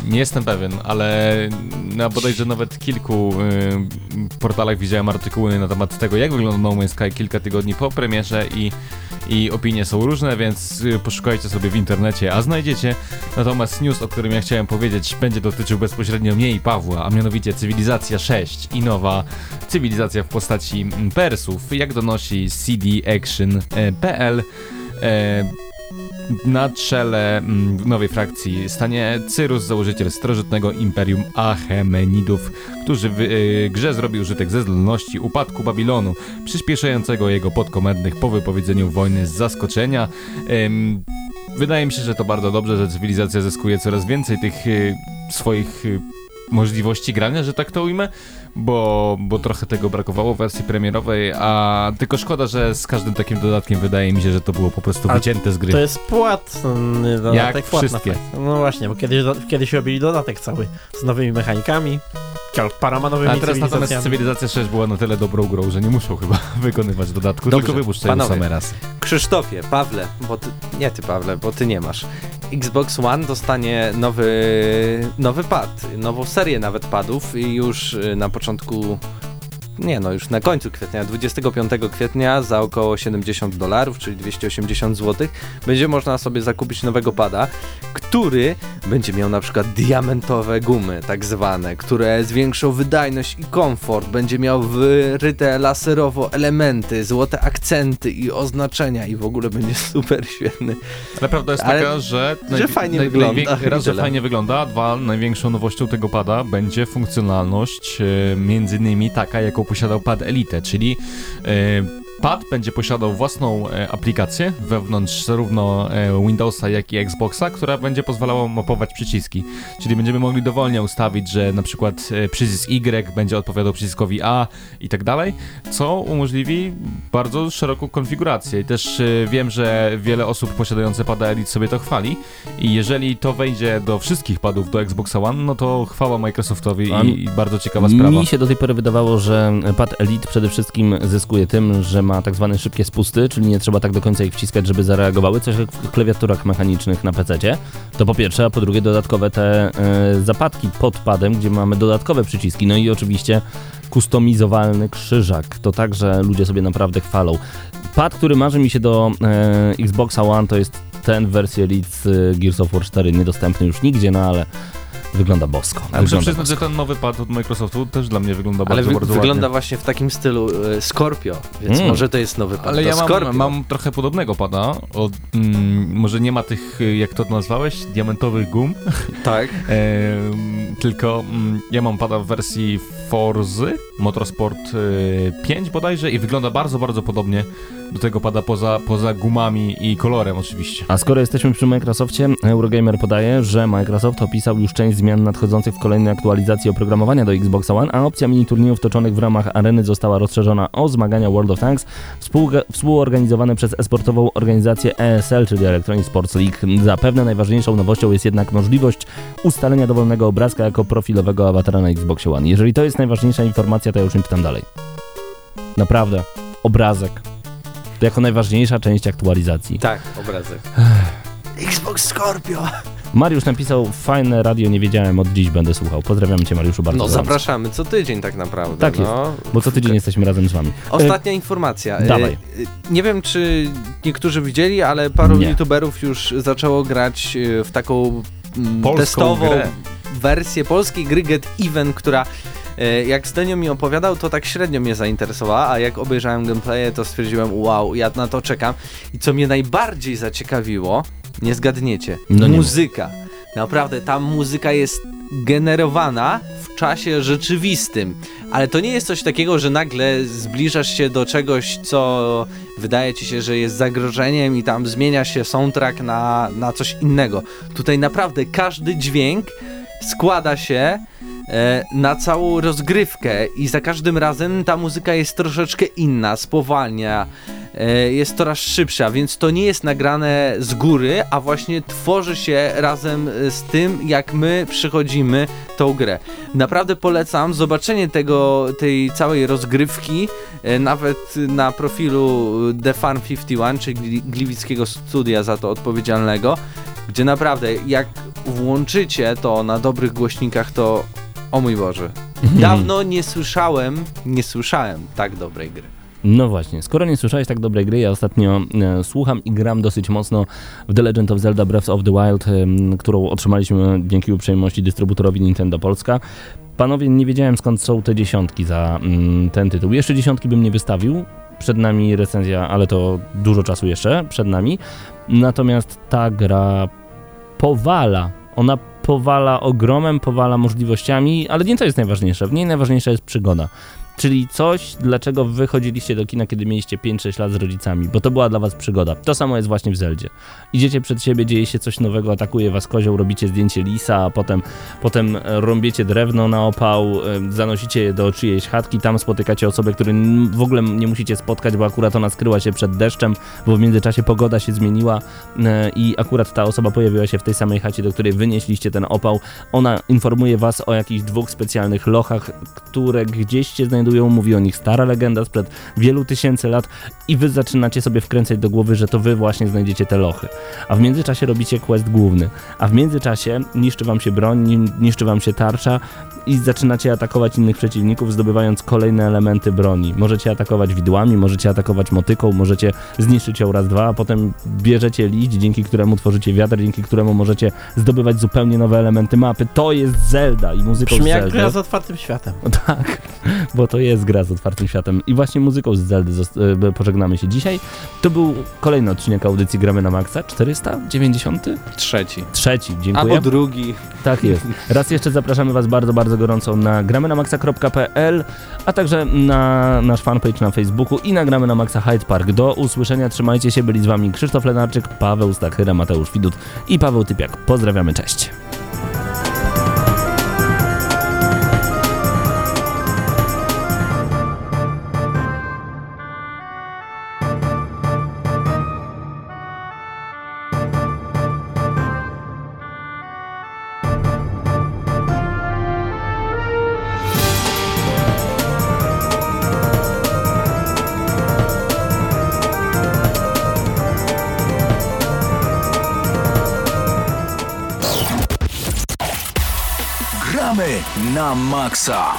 Nie jestem pewien, ale na bodajże nawet kilku y, portalach widziałem artykuły na temat tego, jak wygląda No Man's Sky kilka tygodni po premierze i, i opinie są różne, więc y, poszukajcie sobie w internecie, a znajdziecie. Natomiast news, o którym ja chciałem powiedzieć, będzie dotyczył bezpośrednio mnie i Pawła, a mianowicie Cywilizacja 6 i nowa cywilizacja w postaci Persów, jak donosi cdaction.pl. E, na czele mm, nowej frakcji stanie Cyrus, założyciel starożytnego imperium Achemenidów, który w y, grze zrobił użytek ze zdolności upadku Babilonu, przyspieszającego jego podkomendnych po wypowiedzeniu wojny z zaskoczenia. Wydaje mi się, że to bardzo dobrze, że cywilizacja zyskuje coraz więcej tych y, swoich y, możliwości grania, że tak to ujmę, bo, bo trochę tego brakowało w wersji premierowej, a tylko szkoda, że z każdym takim dodatkiem wydaje mi się, że to było po prostu A wycięte z gry. To jest płatny dodatek. Jak płatna wszystkie. frakcja. No właśnie, bo kiedyś, do, kiedyś robili dodatek cały z nowymi mechanikami, paroma nowymi A teraz natomiast. Cywilizacja 6 była na tyle dobrą grą, że nie muszą chyba wykonywać dodatku, Dobrze, tylko wypuszczają panowie. same raz. Krzysztofie, Pawle, bo ty, nie ty Pawle, bo ty nie masz. Xbox One dostanie nowy, nowy pad, nową serię nawet padów i już y, na początku, nie no, już na końcu kwietnia, 25 kwietnia za około 70 dolarów, czyli 280 zł, będzie można sobie zakupić nowego pada, który będzie miał na przykład diamentowe gumy, tak zwane, które zwiększą wydajność i komfort, będzie miał wyryte laserowo elementy, złote akcenty i oznaczenia i w ogóle będzie super świetny. Ale prawda jest Ale- taka, że, że fajnie wygląda Raz, że fajnie wygląda, dwa, największą nowością tego pada będzie funkcjonalność e, między innymi taka, jaką posiadał pad Elite, czyli e, Pad będzie posiadał własną e, aplikację wewnątrz zarówno e, Windowsa, jak i Xboxa, która będzie pozwalała mapować przyciski. Czyli będziemy mogli dowolnie ustawić, że na przykład e, przycisk Y będzie odpowiadał przyciskowi A i tak dalej, co umożliwi bardzo szeroką konfigurację. I też wiem, że wiele osób posiadające pada Elite sobie to chwali i jeżeli to wejdzie do wszystkich padów do Xboxa One, no to chwała Microsoftowi i, i bardzo ciekawa sprawa. Mi się do tej pory wydawało, że pad Elite przede wszystkim zyskuje tym, że ma tak zwane szybkie spusty, czyli nie trzeba tak do końca ich wciskać, żeby zareagowały, coś jak w klawiaturach mechanicznych na PC. To po pierwsze, a po drugie dodatkowe te e, zapadki pod padem, gdzie mamy dodatkowe przyciski, no i oczywiście kustomizowalny krzyżak. To także ludzie sobie naprawdę chwalą. Pad, który marzy mi się do e, Xboxa One, to jest ten w wersji Elite e, Gears of War 4, niedostępny już nigdzie, no ale wygląda bosko. Ale muszę przyznać, że ten nowy pad od Microsoftu też dla mnie wygląda Ale bardzo, wy, bardzo wygląda ładnie. właśnie w takim stylu y, Scorpio, więc Mm. może to jest nowy pad Ale ja mam, mam trochę podobnego pada. Od, mm, może nie ma tych, y, jak to nazwałeś, diamentowych gum, Tak. Em, tylko mm, ja mam pada w wersji Forzy Motorsport y, 5 bodajże i wygląda bardzo, bardzo podobnie do tego pada poza, poza gumami i kolorem oczywiście. A skoro jesteśmy przy Microsoftie, Eurogamer podaje, że Microsoft opisał już część zmian nadchodzących w kolejnej aktualizacji oprogramowania do Xbox One, a opcja mini turniejów toczonych w ramach areny została rozszerzona o zmagania World of Tanks współorganizowane przez esportową organizację ESL, czyli Electronic Sports League. Zapewne najważniejszą nowością jest jednak możliwość ustalenia dowolnego obrazka jako profilowego awatara na Xbox One. Jeżeli to jest najważniejsza informacja, to ja już nie pytam dalej. Naprawdę, obrazek. Jako najważniejsza część aktualizacji. Tak, obrazek. Xbox Scorpio. Mariusz napisał, fajne radio, nie wiedziałem, od dziś będę słuchał. Pozdrawiam cię Mariuszu bardzo No gorąco. zapraszamy co tydzień tak naprawdę. Tak jest. no. Bo co tydzień jesteśmy razem z wami. Ostatnia informacja. E, dawaj. e, Nie wiem, czy niektórzy widzieli, ale paru Nie. youtuberów już zaczęło grać e, w taką mm, Polską testową grę. wersję polskiej gry Get Even, która e, jak Zdenio mi opowiadał, to tak średnio mnie zainteresowała, a jak obejrzałem gameplaye, to stwierdziłem, wow, ja na to czekam. I co mnie najbardziej zaciekawiło, nie zgadniecie, No nie muzyka. Naprawdę, ta muzyka jest generowana w czasie rzeczywistym. Ale to nie jest coś takiego, że nagle zbliżasz się do czegoś, co wydaje ci się, że jest zagrożeniem i tam zmienia się soundtrack na, na coś innego. Tutaj naprawdę każdy dźwięk składa się e, na całą rozgrywkę i za każdym razem ta muzyka jest troszeczkę inna, spowalnia, e, jest coraz szybsza, więc to nie jest nagrane z góry, a właśnie tworzy się razem e, z tym, jak my przychodzimy tą grę. Naprawdę polecam zobaczenie tego, tej całej rozgrywki, e, nawet na profilu The Farm 51, czyli Gli- Gliwickiego studia za to odpowiedzialnego, gdzie naprawdę jak włączycie to na dobrych głośnikach, to o mój Boże. Dawno nie słyszałem, nie słyszałem tak dobrej gry. No właśnie, skoro nie słyszałeś tak dobrej gry, ja ostatnio e, słucham i gram dosyć mocno w The Legend of Zelda Breath of the Wild, em, którą otrzymaliśmy dzięki uprzejmości dystrybutorowi Nintendo Polska. Panowie, nie wiedziałem skąd są te dziesiątki za mm, ten tytuł. Jeszcze dziesiątki bym nie wystawił. Przed nami recenzja, ale to dużo czasu jeszcze przed nami. Natomiast ta gra powala. Ona powala ogromem, powala możliwościami, ale nie to jest najważniejsze. W niej najważniejsza jest przygoda. Czyli coś, dlaczego wy chodziliście do kina, kiedy mieliście 5-6 lat z rodzicami, bo to była dla was przygoda. To samo jest właśnie w Zeldzie. Idziecie przed siebie, dzieje się coś nowego, atakuje was kozioł, robicie zdjęcie lisa, a potem, potem rąbiecie drewno na opał, zanosicie je do czyjejś chatki, tam spotykacie osobę, której w ogóle nie musicie spotkać, bo akurat ona skryła się przed deszczem, bo w międzyczasie pogoda się zmieniła e, i akurat ta osoba pojawiła się w tej samej chacie, do której wynieśliście ten opał. Ona informuje was o jakichś dwóch specjalnych lochach, które gdzieś się znajdują, mówi o nich stara legenda sprzed wielu tysięcy lat i wy zaczynacie sobie wkręcać do głowy, że to wy właśnie znajdziecie te lochy. A w międzyczasie robicie quest główny, a w międzyczasie niszczy wam się broń, ni- niszczy wam się tarcza i zaczynacie atakować innych przeciwników, zdobywając kolejne elementy broni. Możecie atakować widłami, możecie atakować motyką, możecie zniszczyć ją raz, dwa, a potem bierzecie liść, dzięki któremu tworzycie wiatr, dzięki któremu możecie zdobywać zupełnie nowe elementy mapy. To jest Zelda i muzyką Brzmi z jak gra z otwartym światem. No tak, bo to jest gra z otwartym światem. I właśnie muzyką z Zeldy e, pożegnamy się dzisiaj. To był kolejny odcinek audycji Gramy na Maxa, 493. Trzeci. Dziękuję. Albo drugi. Tak jest. Raz jeszcze zapraszamy Was bardzo, bardzo gorąco na gramy na maxa.pl, a także na nasz fanpage na Facebooku i na gramy na Maxa Hyde Park. Do usłyszenia, trzymajcie się, byli z Wami Krzysztof Lenarczyk, Paweł Stachyra, Mateusz Widut i Paweł Typiak. Pozdrawiamy, cześć. Na maksa.